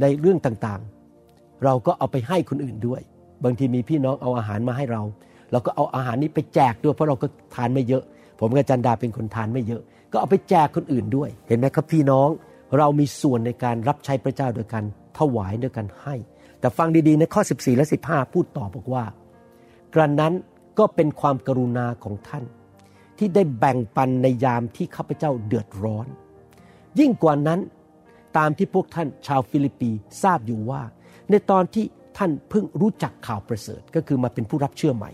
ในเรื่องต่างๆ เราก็เอาไปให้คนอื่นด้วย บางทีมีพี่น้องเอาอาหารมาให้เรา เราก็เอาอาหารนี้ไปแจกด้วยเพราะเราก็ทานไม่เยอะ ผมกับจันดาเป็นคนทานไม่เยอะ ก็เอาไปแจกคนอื่นด้วย เห็นไหมครับพี่น้องเรามีส่วนในการรับใช้พระเจ้าโดยการถวายโดยการให้ แต่ฟังดีๆในข้อ 14 และ 15 พูดต่อบอกว่า กระนั้นก็เป็นความกรุณาของท่าน ที่ได้แบ่งปันในยามที่ข้าพเจ้าเดือดร้อน ยิ่งกว่านั้นตามที่พวกท่านชาวฟิลิปปีทราบอยู่ว่า ในตอนที่ ท่านเพิ่งรู้จักข่าวประเสริฐก็คือมาเป็นผู้รับเชื่อใหม่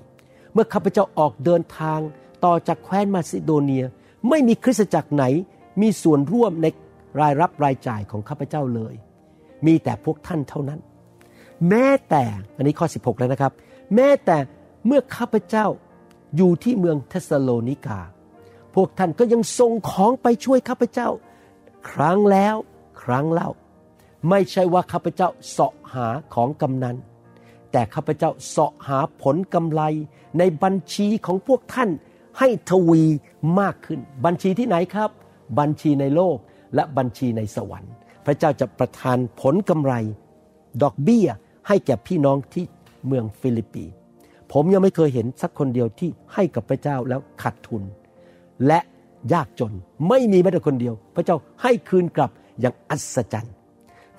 เมื่อข้าพเจ้าออกเดินทางต่อจากแคว้นมาซิโดเนีย ไม่มีคริสตจักรไหนมีส่วนร่วมในรายรับรายจ่ายของข้าพเจ้าเลย มีแต่พวกท่านเท่านั้น แม้แต่อันนี้ข้อ 16 แล้วนะครับ แม้แต่เมื่อข้าพเจ้าอยู่ที่เมืองเทสโลนิกา พวกท่านก็ยังส่งของไปช่วยข้าพเจ้า ครั้งแล้วครั้งเล่า ไม่ใช่ว่าข้าพเจ้าเสาะหาของกำนัน แต่ข้าพเจ้าเสาะหาผลกำไรในบัญชีของพวกท่านให้ทวีมากขึ้น บัญชีที่ไหนครับ บัญชีในโลกและบัญชีในสวรรค์ พระเจ้าจะประทานผลกำไร ดอกเบี้ยให้แก่พี่น้องที่เมืองฟิลิปปีผมยังไม่เคยเห็นสักคนเดียวที่ให้กับพระเจ้าแล้วขาดทุน และยากจนไม่มีแม้แต่คนเดียว พระเจ้าให้คืนกลับอย่างอัศจรรย์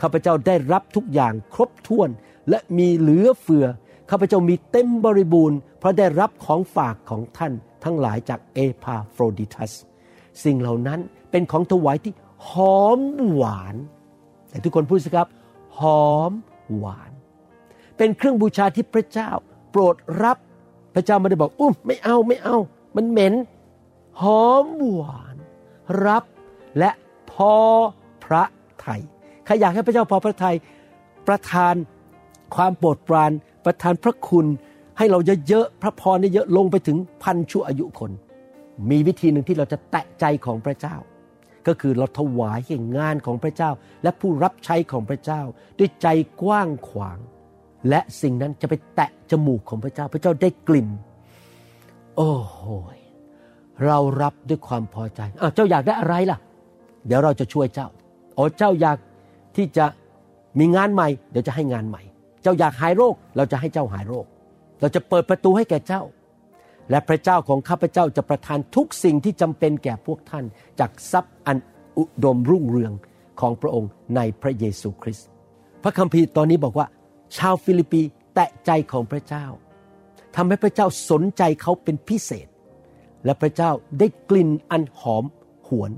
ข้าพเจ้าได้รับทุกอย่างครบถ้วนและมีเหลือเฟือ ข้าพเจ้ามีเต็มบริบูรณ์ เพราะได้รับของฝากของท่านทั้งหลายจากเอพาโฟรดิทัส สิ่งเหล่านั้นเป็นของถวายที่หอมหวาน แต่ทุกคนพูดสิครับ หอมหวาน เป็นเครื่องบูชาที่พระเจ้า โปรดรับพระเจ้าไม่ได้บอกอุ้มไม่เอาไม่เอา มันเหม็น หอมหวาน รับและพอพระทย ใครอยากให้พระเจ้าพอพระทยัยประทานความโปรดปราน ประทานพระคุณให้เราเยอะๆพระพรเยอะลงไปถึงพันชั่วอายุคน มีวิธีหนึ่งที่เราจะแตะใจของพระเจ้า ก็คือเราถวายแห่งงานของพระเจ้า และผู้รับใช้ของพระเจ้า ด้วยใจกว้างขวาง และสิ่งนั้นจะไปแตะจมูกของพระเจ้า พระเจ้าได้กลิ่น โอ้โหเรารับด้วยความพอใจอ้าวเจ้าอยากได้อะไรล่ะ เดี๋ยวเราจะช่วยเจ้าโอ้เจ้าอยาก ที่จะมีงานใหม่ เดี๋ยวจะให้งานใหม่ เจ้าอยากหายโรค เราจะให้เจ้าหายโรค เราจะเปิดประตูให้แก่เจ้า และพระเจ้าของข้าพเจ้าจะประทานทุกสิ่งที่จำเป็นแก่พวกท่าน จากทรัพย์อันอุดมรุ่งเรืองของพระองค์ในพระเยซูคริสต์พระคัมภีร์ตอนนี้บอกว่า ชาวฟิลิปปีแตะใจของพระเจ้าทำให้พระเจ้าสนใจเขาเป็นพิเศษ และพระเจ้าได้กลิ่นอันหอมหวน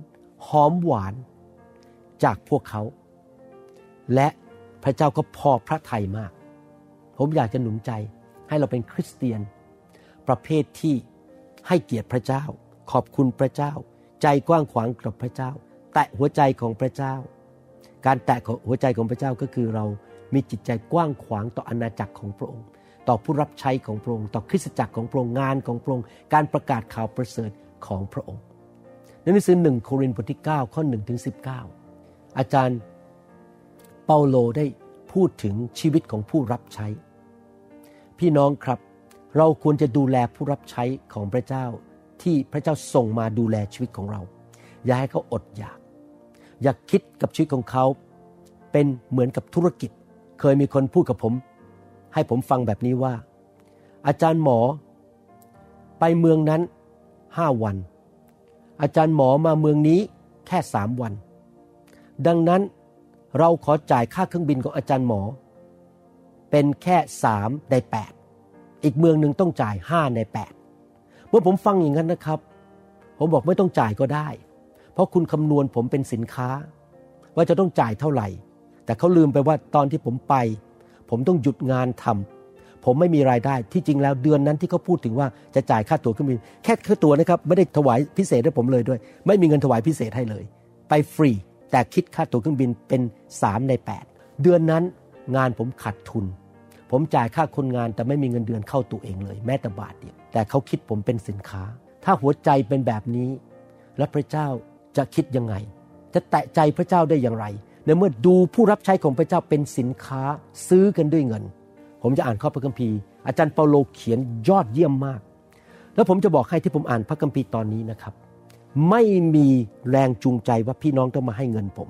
หอมหวาน จากพวกเขา และพระเจ้าก็พอพระทัยมาก ผมอยากจะหนุนใจให้เราเป็นคริสเตียน ประเภทที่ให้เกียรติพระเจ้า ขอบคุณพระเจ้า ใจกว้างขวางกับพระเจ้า แตะหัวใจของพระเจ้า การแตะหัวใจของพระเจ้าก็คือเรามีจิตใจกว้างขวางต่ออาณาจักรของพระองค์ ต่อผู้รับใช้ของพระองค์ ต่อคริสตจักรของพระองค์ งานของพระองค์ การประกาศข่าวประเสริฐของพระองค์ ในหนังสือหนึ่งโครินธ์บทที่ 9 ข้อ1ถึง19 อาจารย์ เปาโลได้พูดถึงชีวิตของผู้รับใช้ พี่น้องครับ เราควรจะดูแลผู้รับใช้ของพระเจ้าที่พระเจ้าส่งมาดูแลชีวิตของเรา อย่าให้เขาอดอยาก อย่าคิดกับชีวิตของเขา เป็นเหมือนกับธุรกิจ เคยมีคนพูดกับผม ให้ผมฟังแบบนี้ว่า อาจารย์หมอ ไปเมืองนั้นห้าวัน อาจารย์หมอมาเมืองนี้แค่สามวัน ดังนั้น เราขอจ่ายค่าเครื่องบินของอาจารย์หมอ เป็นแค่สามในแปดอีกเมืองหนึ่งต้องจ่ายห้าในแปดเมื่อผมฟังอย่างนั้นนะครับ ผมบอกไม่ต้องจ่ายก็ได้ เพราะคุณคำนวณผมเป็นสินค้า ว่าจะต้องจ่ายเท่าไหร่ แต่เขาลืมไปว่าตอนที่ผมไป ผมต้องหยุดงานทำผมไม่มีรายได้ที่จริงแล้วเดือนนั้นที่เขาพูดถึงว่าจะจ่ายค่าตั๋วเครื่องบินแค่ค่าตั๋วนะครับไม่ได้ถวายพิเศษให้ผมเลยด้วย ไม่มีเงินถวายพิเศษให้เลย ไปฟรี แต่คิดค่าตั๋วเครื่องบินเป็น 3 ใน 8 เดือนนั้นงานผมขาดทุน ผมจ่ายค่าคนงานแต่ไม่มีเงินเดือนเข้าตัวเองเลย แม้แต่บาทเดียวแต่เขาคิดผมเป็นสินค้า ถ้าหัวใจเป็นแบบนี้ แล้วพระเจ้าจะคิดยังไง จะแตะใจพระเจ้าได้อย่างไรในเมื่อดูผู้รับใช้ของพระเจ้าเป็นสินค้าซื้อกันด้วยเงิน ผมจะอ่านข้อพระคัมภีร์อาจารย์เปาโลเขียนยอดเยี่ยมมาก แล้วผมจะบอกให้ที่ผมอ่านพระคัมภีร์ตอนนี้นะครับ ไม่มีแรงจูงใจว่าพี่น้องต้องมาให้เงินผม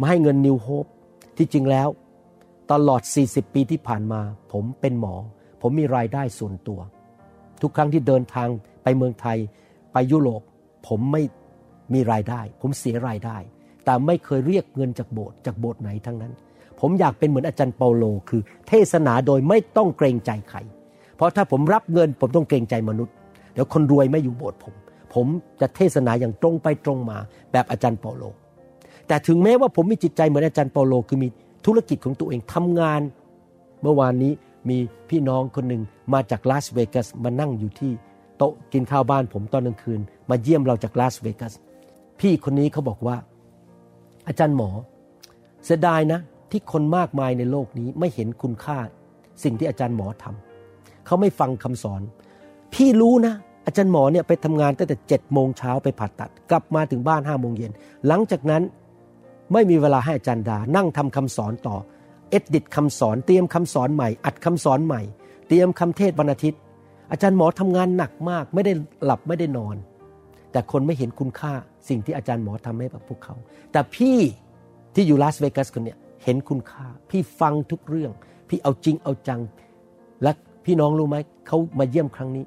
มาให้เงินนิวโฮปที่จริงแล้ว ตลอด 40 ปีที่ผ่านมา ผมเป็นหมอ ผมมีรายได้ส่วนตัว ทุกครั้งที่เดินทางไปเมืองไทย ไปยุโรปผมไม่มีรายได้ ผมเสียรายได้ แต่ไม่เคยเรียกเงินจากโบสถ์จากโบสถ์ไหนทั้งนั้น ผมอยากเป็นเหมือนอาจารย์เปาโล คือ เทศนาโดยไม่ต้องเกรงใจใคร เพราะถ้าผมรับเงินผมต้องเกรงใจมนุษย์ เดี๋ยวคนรวยไม่อยู่โบสถ์ผม ผมจะเทศนาอย่างตรงไปตรงมา แบบอาจารย์เปาโล แต่ถึงแม้ว่าผมมีจิตใจเหมือนอาจารย์เปาโล คือมีธุรกิจของตัวเองทำงาน เมื่อวานนี้มีพี่น้องคนหนึ่งมาจากลาสเวกัสมานั่งอยู่ที่โต๊ะกินข้าวบ้านผมตอนกลางคืน มาเยี่ยมเราจากลาสเวกัสพี่คนนี้เขาบอกว่า อาจารย์หมอ เสียดายนะ ที่คนมากมายในโลกนี้ไม่เห็นคุณค่า สิ่งที่อาจารย์หมอทำเขาไม่ฟังคำสอน พี่รู้นะ อาจารย์หมอเนี่ยไปทำงานตั้งแต่เจ็ดโมงเช้าไปผ่าตัด กลับมาถึงบ้านห้าโมงเย็น หลังจากนั้นไม่มีเวลาให้อาจารย์ดา นั่งทำคำสอนต่อ เอ็ดดิตคำสอน เตรียมคำสอนใหม่ อัดคำสอนใหม่ เตรียมคำเทศวันอาทิตย์ อาจารย์หมอทำงานหนักมาก ไม่ได้หลับไม่ได้นอน แต่คนไม่เห็นคุณค่าสิ่งที่อาจารย์หมอทำให้กับพวกเขา แต่พี่ที่อยู่ลาสเวกัสคนเนี้ยเห็นคุณค่า พี่ฟังทุกเรื่อง พี่เอาจริงเอาจัง และพี่น้องรู้ไหมเขามาเยี่ยมครั้งนี้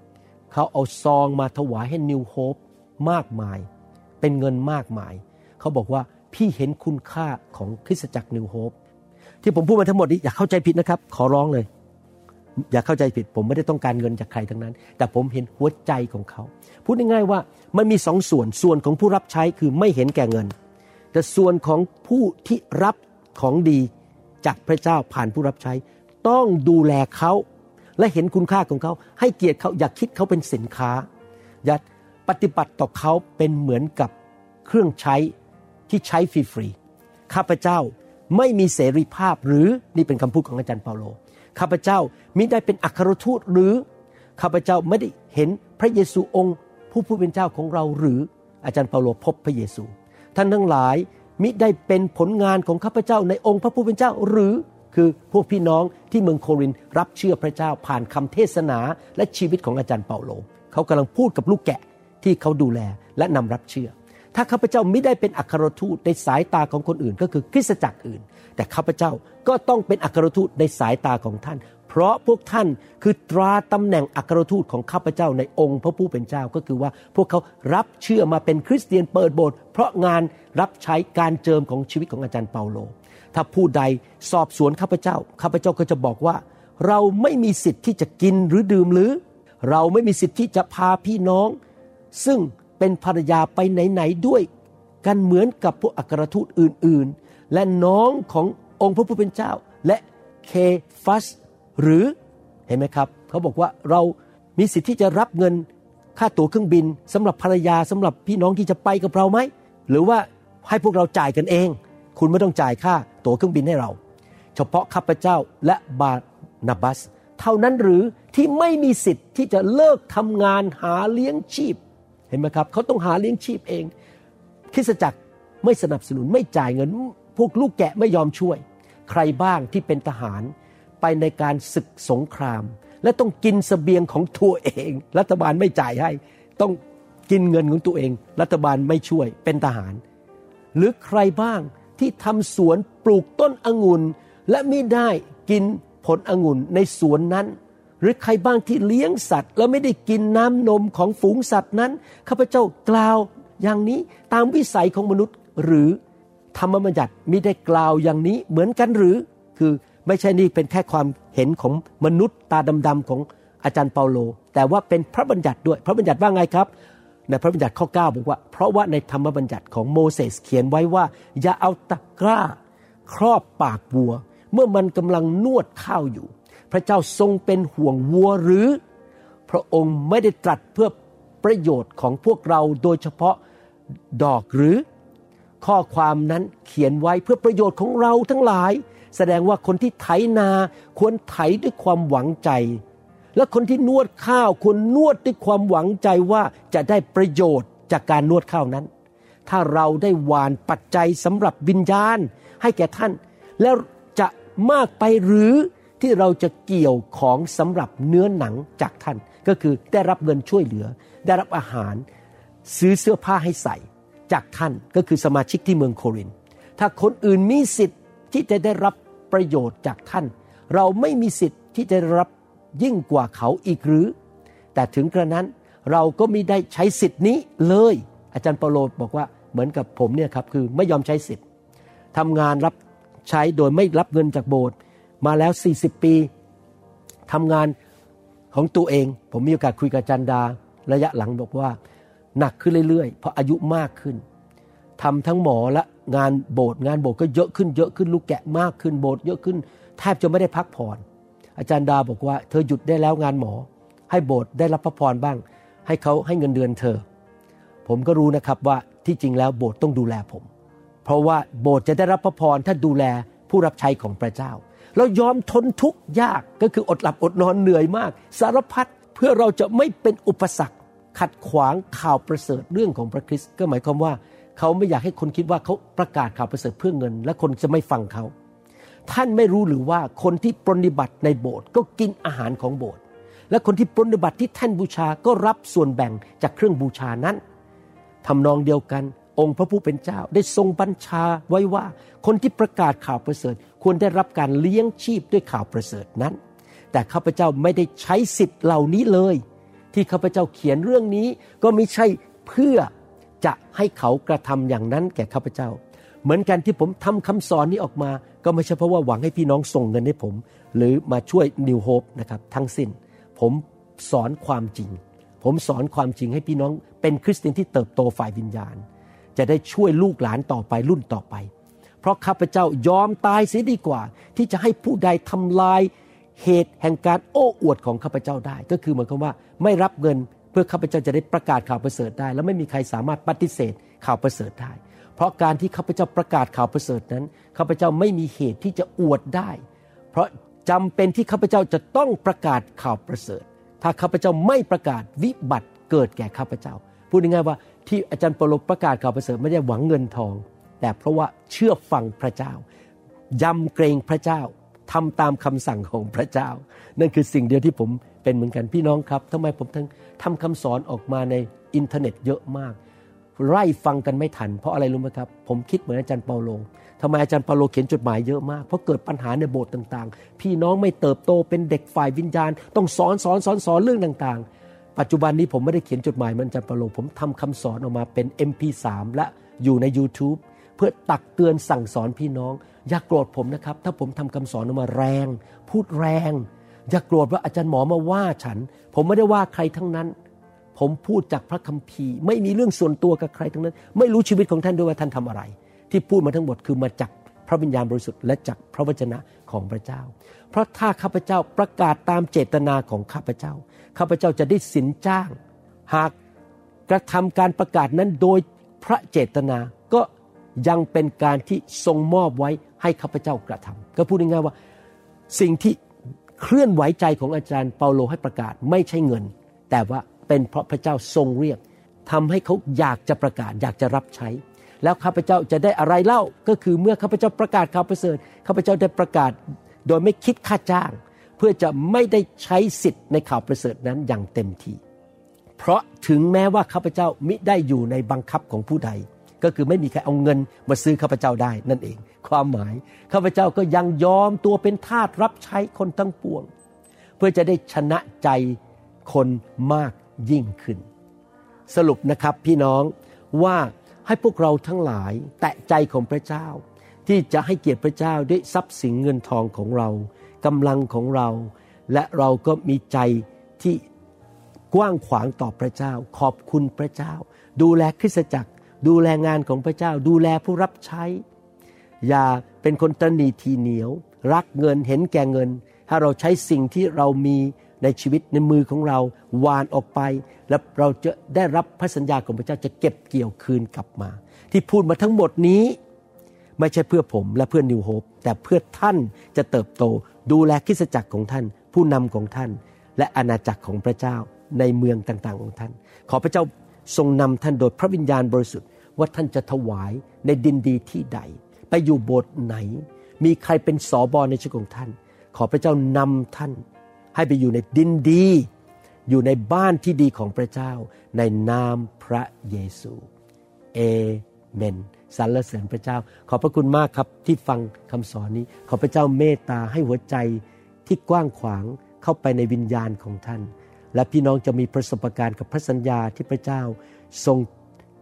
เขาเอาซองมาถวายให้นิวโฮปมากมาย เป็นเงินมากมาย เขาบอกว่าพี่เห็นคุณค่าของคริสตจักรนิวโฮปที่ผมพูดมาทั้งหมดนี้อย่าเข้าใจผิดนะครับ ขอร้องเลย อย่าเข้าใจผิด ผมไม่ได้ต้องการเงินจากใครทั้งนั้น แต่ผมเห็นหัวใจของเขา พูดง่ายๆว่ามันมีสองส่วนส่วนของผู้รับใช้คือไม่เห็นแก่เงิน แต่ส่วนของผู้ที่รับของดีจากพระเจ้าผ่านผู้รับใช้ ต้องดูแลเขา และเห็นคุณค่าของเขา ให้เกียรติเขาอย่าคิดเขาเป็นสินค้า อย่าปฏิบัติต่อเขาเป็นเหมือนกับเครื่องใช้ที่ใช้ฟรีๆข้าพเจ้าไม่มีเสรีภาพหรือนี่เป็นคำพูดของอาจารย์เปาโลข้าพเจ้ามิได้เป็นอัครทูตหรือข้าพเจ้าไม่ได้เห็นพระเยซูองค์ ผู้ผู้เป็นเจ้าของเราหรืออาจารย์เปาโลพบพระเยซู ท่านทั้งหลายมิได้เป็นผลงานของข้าพเจ้าในองค์พระผู้เป็นเจ้าหรือ คือพวกพี่น้องที่เมืองโครินรับเชื่อพระเจ้าผ่านคำเทศนาและชีวิตของอาจารย์เปาโล เขากำลังพูดกับลูกแกะที่เขาดูแลและนำรับเชื่อ ถ้าข้าพเจ้าไม่ได้เป็นอัครทูตในสายตาของคนอื่น ก็คือคริสตจักรอื่น แต่ข้าพเจ้าก็ต้องเป็นอัครทูตในสายตาของท่าน เพราะพวกท่านคือตราตำแหน่งอัครทูตของข้าพเจ้าในองค์พระผู้เป็นเจ้าก็คือว่า พวกเขารับเชื่อมาเป็นคริสเตียนเปิดโบสถ์เพราะงานรับใช้การเจิมของชีวิตของอาจารย์เปาโล ถ้าผู้ใดสอบสวนข้าพเจ้า ข้าพเจ้าก็จะบอกว่า เราไม่มีสิทธิ์ที่จะกินหรือดื่มหรือ เราไม่มีสิทธิ์ที่จะพาพี่น้อง ซึ่งเป็นภรรยาไปไหนๆด้วย กันเหมือนกับพวกอัครทูตอื่นๆ และน้องขององค์พระผู้เป็นเจ้า และเคฟัสหรือเห็นไหมครับ เขาบอกว่าเรามีสิทธิ์ที่จะรับเงินค่าตั๋วเครื่องบินสำหรับภรรยาสำหรับพี่น้องที่จะไปกับเราไหมหรือว่าให้พวกเราจ่ายกันเอง คุณไม่ต้องจ่ายค่า ตั๋วเครื่องบินให้เรา เฉพาะข้าพเจ้าและบานาบัส เท่านั้นหรือที่ไม่มีสิทธิ์ที่จะเลิกทำงานหาเลี้ยงชีพ เห็นไหมครับ เขาต้องหาเลี้ยงชีพเองคริสจักรไม่สนับสนุนไม่จ่ายเงิน พวกลูกแกะไม่ยอมช่วย ใครบ้างที่เป็นทหารไปในการศึกสงคราม และต้องกินสเสบียงของตัวเอง รัฐบาลไม่จ่ายให้ ต้องกินเงินของตัวเอง รัฐบาลไม่ช่วยเป็นทหาร หรือใครบ้าง ที่ทำสวนปลูกต้นองุ่นและไม่ได้กินผลองุ่นในสวนนั้น หรือใครบ้างที่เลี้ยงสัตว์ แล้วไม่ได้กินน้ำนมของฝูงสัตว์นั้นข้าพเจ้ากล่าวอย่างนี้ตามวิสัยของมนุษย์หรือธรรมบัญญัติมิได้กล่าวอย่างนี้เหมือนกันหรือ คือไม่ใช่นี่เป็นแค่ความเห็นของมนุษย์ตาดำๆของอาจารย์เปาโล แต่ว่าเป็นพระบัญญัติด้วย พระบัญญัติว่าไงครับ ในพระบัญญัติข้อ 9 บอกว่า เพราะว่าในธรรมบัญญัติของโมเสสเขียนไว้ว่า อย่าเอาตะกร้า ครอบปากวัว เมื่อมันกำลังนวดข้าวอยู่ พระเจ้าทรงเป็นห่วงวัวหรือ พระองค์ไม่ได้ตรัสเพื่อประโยชน์ของพวกเราโดยเฉพาะดอกหรือ ข้อความนั้นเขียนไว้เพื่อประโยชน์ของเราทั้งหลาย แสดงว่าคนที่ไถนาควรไถด้วยความหวังใจ และคนที่นวดข้าวควรนวดด้วยความหวังใจว่าจะได้ประโยชน์จากการนวดข้าวนั้น ถ้าเราได้หวานปัจจัยสำหรับวิญญาณให้แก่ท่าน แล้วจะมากไปหรือที่เราจะเกี่ยวของสำหรับเนื้อหนังจากท่าน ก็คือได้รับเงินช่วยเหลือ ได้รับอาหาร ซื้อเสื้อผ้าให้ใส่จากท่านก็คือสมาชิกที่เมืองโครินธ์ถ้าคนอื่นมีสิทธิ์ที่จะได้รับประโยชน์จากท่าน เราไม่มีสิทธิ์ที่จะได้รับ ยิ่งกว่าเขาอีกหรือ แต่ถึงกระนั้นเราก็ไม่ได้ใช้สิทธิ์นี้เลย อาจารย์เปาโลบอกว่าเหมือนกับผมเนี่ยครับคือไม่ยอมใช้สิทธิ์ทำงานรับใช้โดยไม่รับเงินจากโบสถ์มาแล้ว 40 ปีทำงานของตัวเอง ผมมีโอกาสคุยกับอาจันดา ระยะหลังบอกว่า หนักขึ้นเรื่อยๆ เพราะอายุมากขึ้นทำทั้งหมอและงานโบสถ์งานโบสถ์ก็เยอะขึ้นเยอะขึ้นลูกแกะมากขึ้นโบสถ์เยอะขึ้นแทบจะไม่ได้พักผ่อน อาจารย์ดาบอกว่าเธอหยุดได้แล้วงานหมอ ให้โบสถ์ได้รับพระพรบ้าง ให้เขาให้เงินเดือนเธอ ผมก็รู้นะครับว่าที่จริงแล้วโบสถ์ต้องดูแลผม เพราะว่าโบสถ์จะได้รับพระพรถ้าดูแลผู้รับใช้ของพระเจ้า เรายอมทนทุกข์ยากก็คืออดหลับอดนอนเหนื่อยมาก สารพัดเพื่อเราจะไม่เป็นอุปสรรค ขัดขวางข่าวประเสริฐเรื่องของพระคริสต์ก็หมายความว่า เขาไม่อยากให้คนคิดว่าเขาประกาศข่าวประเสริฐเพื่อเงิน และคนจะไม่ฟังเขา ท่านไม่รู้หรือว่าคนที่ปรนนิบัติในโบสถ์ก็กินอาหารของโบสถ์และคนที่ปรนนิบัติที่ท่านบูชาก็รับส่วนแบ่งจากเครื่องบูชานั้นทำนองเดียวกัน องค์พระผู้เป็นเจ้าได้ทรงบัญชาไว้ว่าคนที่ประกาศข่าวประเสริฐ ควรได้รับการเลี้ยงชีพด้วยข่าวประเสริฐนั้น แต่ข้าพเจ้าไม่ได้ใช้สิทธิ์เหล่านี้เลย ที่ข้าพเจ้าเขียนเรื่องนี้ก็ไม่ใช่เพื่อจะให้เขากระทำอย่างนั้นแก่ข้าพเจ้า เหมือนกันที่ผมทำคำสอนนี้ออกมา ก็ไม่ใช่เพราะว่าหวังให้พี่น้องส่งเงินให้ผม หรือมาช่วยนิวโฮปนะครับทั้งสิ้น ผมสอนความจริง ผมสอนความจริงให้พี่น้องเป็นคริสเตียนที่เติบโตฝ่ายวิญญาณ จะได้ช่วยลูกหลานต่อไปรุ่นต่อไป เพราะข้าพเจ้ายอมตายเสียดีกว่า ที่จะให้ผู้ใดทำลายเหตุแห่งการโอ้อวดของข้าพเจ้าได้ ก็คือเหมายความว่าไม่รับเงินเพื่อข้าพเจ้าจะได้ประกาศข่าวประเสริฐได้ แล้วไม่มีใครสามารถปฏิเสธข่าวประเสริฐได้ เพราะการที่ข้าพเจ้าประกาศข่าวประเสริฐนั้นข้าพเจ้าไม่มีเหตุที่จะอวดได้ เพราะจำเป็นที่ข้าพเจ้าจะต้องประกาศข่าวประเสริฐ ถ้าข้าพเจ้าไม่ประกาศวิบัติเกิดแก่ข้าพเจ้า พูดง่ายๆว่าที่อาจารย์เปโลประกาศข่าวประเสริฐไม่ได้หวังเงินทอง แต่เพราะว่าเชื่อฟังพระเจ้ายำเกรงพระเจ้าทำตามคำสั่งของพระเจ้า นั่นคือสิ่งเดียวที่ผมเป็นเหมือนกันพี่น้องครับทำไมผมทั้งทำคำสอนออกมาในอินเทอร์เน็ตเยอะมาก ไล่ฟังกันไม่ทัน เพราะอะไรรู้ไหมครับ ผมคิดเหมือนอาจารย์เปาโลทำไมอาจารย์เปาโลเขียนจดหมายเยอะมาก เพราะเกิดปัญหาในโบสถ์ต่างๆ พี่น้องไม่เติบโตเป็นเด็กฝ่ายวิญญาณ ต้องสอนสอนสอนสอนเรื่องต่างๆ ปัจจุบันนี้ผมไม่ได้เขียนจดหมายเหมือนอาจารย์เปาโลผมทำคำสอนออกมาเป็น MP3 และอยู่ใน YouTube เพื่อตักเตือนสั่งสอนพี่น้อง อย่ากโกรธผมนะครับ ถ้าผมทำคำสอนออกมาแรง พูดแรง อย่ากโกรธว่าอาจารย์หมอมาว่าฉัน ผมไม่ได้ว่าใครทั้งนั้น ผมพูดจากพระคัมภีร์ ไม่มีเรื่องส่วนตัวกับใครทั้งนั้น ไม่รู้ชีวิตของท่านด้วยว่าท่านทำอะไร ที่พูดมาทั้งหมดคือมาจากพระวิญญาณบริสุทธิ์และจากพระวจนะของพระเจ้า เพราะถ้าข้าพเจ้าประกาศตามเจตนาของข้าพเจ้า ข้าพเจ้าจะได้สินจ้าง หากกระทำการประกาศนั้นโดยพระเจตนาก็ยังเป็นการที่ทรงมอบไว้ให้ข้าพเจ้ากระทำก็พูดง่ายๆว่าสิ่งที่เคลื่อนไหวใจของอาจารย์เปาโลให้ประกาศไม่ใช่เงิน แต่ว่า เป็นเพราะพระเจ้าทรงเรียกทำให้เขาอยากจะประกาศอยากจะรับใช้ แล้วข้าพเจ้าจะได้อะไรเล่าก็คือเมื่อข้าพเจ้าประกาศข่าวประเสริฐข้าพเจ้าได้ประกาศโดยไม่คิดค่าจ้าง เพื่อจะไม่ได้ใช้สิทธิ์ในข่าวประเสริฐนั้นอย่างเต็มที่เพราะถึงแม้ว่าข้าพเจ้ามิได้อยู่ในบังคับของผู้ใด ก็คือไม่มีใครเอาเงินมาซื้อข้าพเจ้าได้นั่นเอง ความหมายข้าพเจ้าก็ยังยอมตัวเป็นทาสรับใช้คนทั้งปวง เพื่อจะได้ชนะใจคนมาก ยิ่งขึ้น สรุปนะครับพี่น้องว่าให้พวกเราทั้งหลายแตะใจของพระเจ้า ที่จะให้เกียรติพระเจ้าด้วยทรัพย์สินเงินทองของเรากำลังของเรา และเราก็มีใจที่กว้างขวางต่อพระเจ้า ขอบคุณพระเจ้า ดูแลคริสตจักร ดูแลงานของพระเจ้า ดูแลผู้รับใช้ อย่าเป็นคนตระหนีทีเหนียว รักเงินเห็นแก่เงิน ถ้าเราใช้สิ่งที่เรามี ในชีวิตในมือของเราวานออกไป แล้วเราจะได้รับพระสัญญาของพระเจ้าจะเก็บเกี่ยวคืนกลับมา ที่พูดมาทั้งหมดนี้ ไม่ใช่เพื่อผมและเพื่อนิวโฮปแต่เพื่อท่านจะเติบโตดูแลคริสจักรของท่าน ผู้นำของท่าน และอาณาจักรของพระเจ้าในเมืองต่างๆของท่าน ขอพระเจ้าทรงนำท่านโดยพระวิญญาณบริสุทธิ์ว่าท่านจะถวายในดินดีที่ใด ไปอยู่โบสถ์ไหน มีใครเป็นสอบอในชีวิตของท่าน ขอพระเจ้านำท่าน ให้ไปอยู่ในดินดี อยู่ในบ้านที่ดีของพระเจ้า ในนามพระเยซูเอเมนสรรเสริญพระเจ้า ขอบพระคุณมากครับที่ฟังคำสอนนี้ ขอพระเจ้าเมตตาให้หัวใจที่กว้างขวางเข้าไปในวิญญาณของท่าน และพี่น้องจะมีประสบการณ์กับพระสัญญาที่พระเจ้าทรง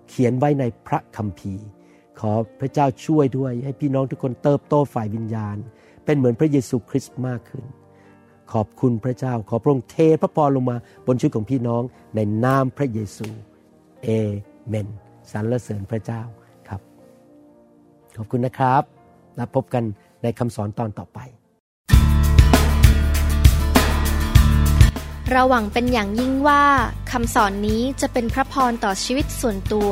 เขียนไว้ในพระคัมภีร์ ขอพระเจ้าช่วยด้วย ให้พี่น้องทุกคนเติบโตฝ่ายวิญญาณ เป็นเหมือนพระเยซูคริสต์มากขึ้น ขอบคุณพระเจ้า ขอพระองค์เทพระพรลงมาบนชีวิตของพี่น้องในนามพระเยซูเอเมนสรรเสริญพระเจ้าครับ ขอบคุณนะครับแล้วพบกันในคำสอนตอนต่อไป เราหวังเป็นอย่างยิ่งว่าคำสอนนี้จะเป็นพระพรต่อชีวิตส่วนตัว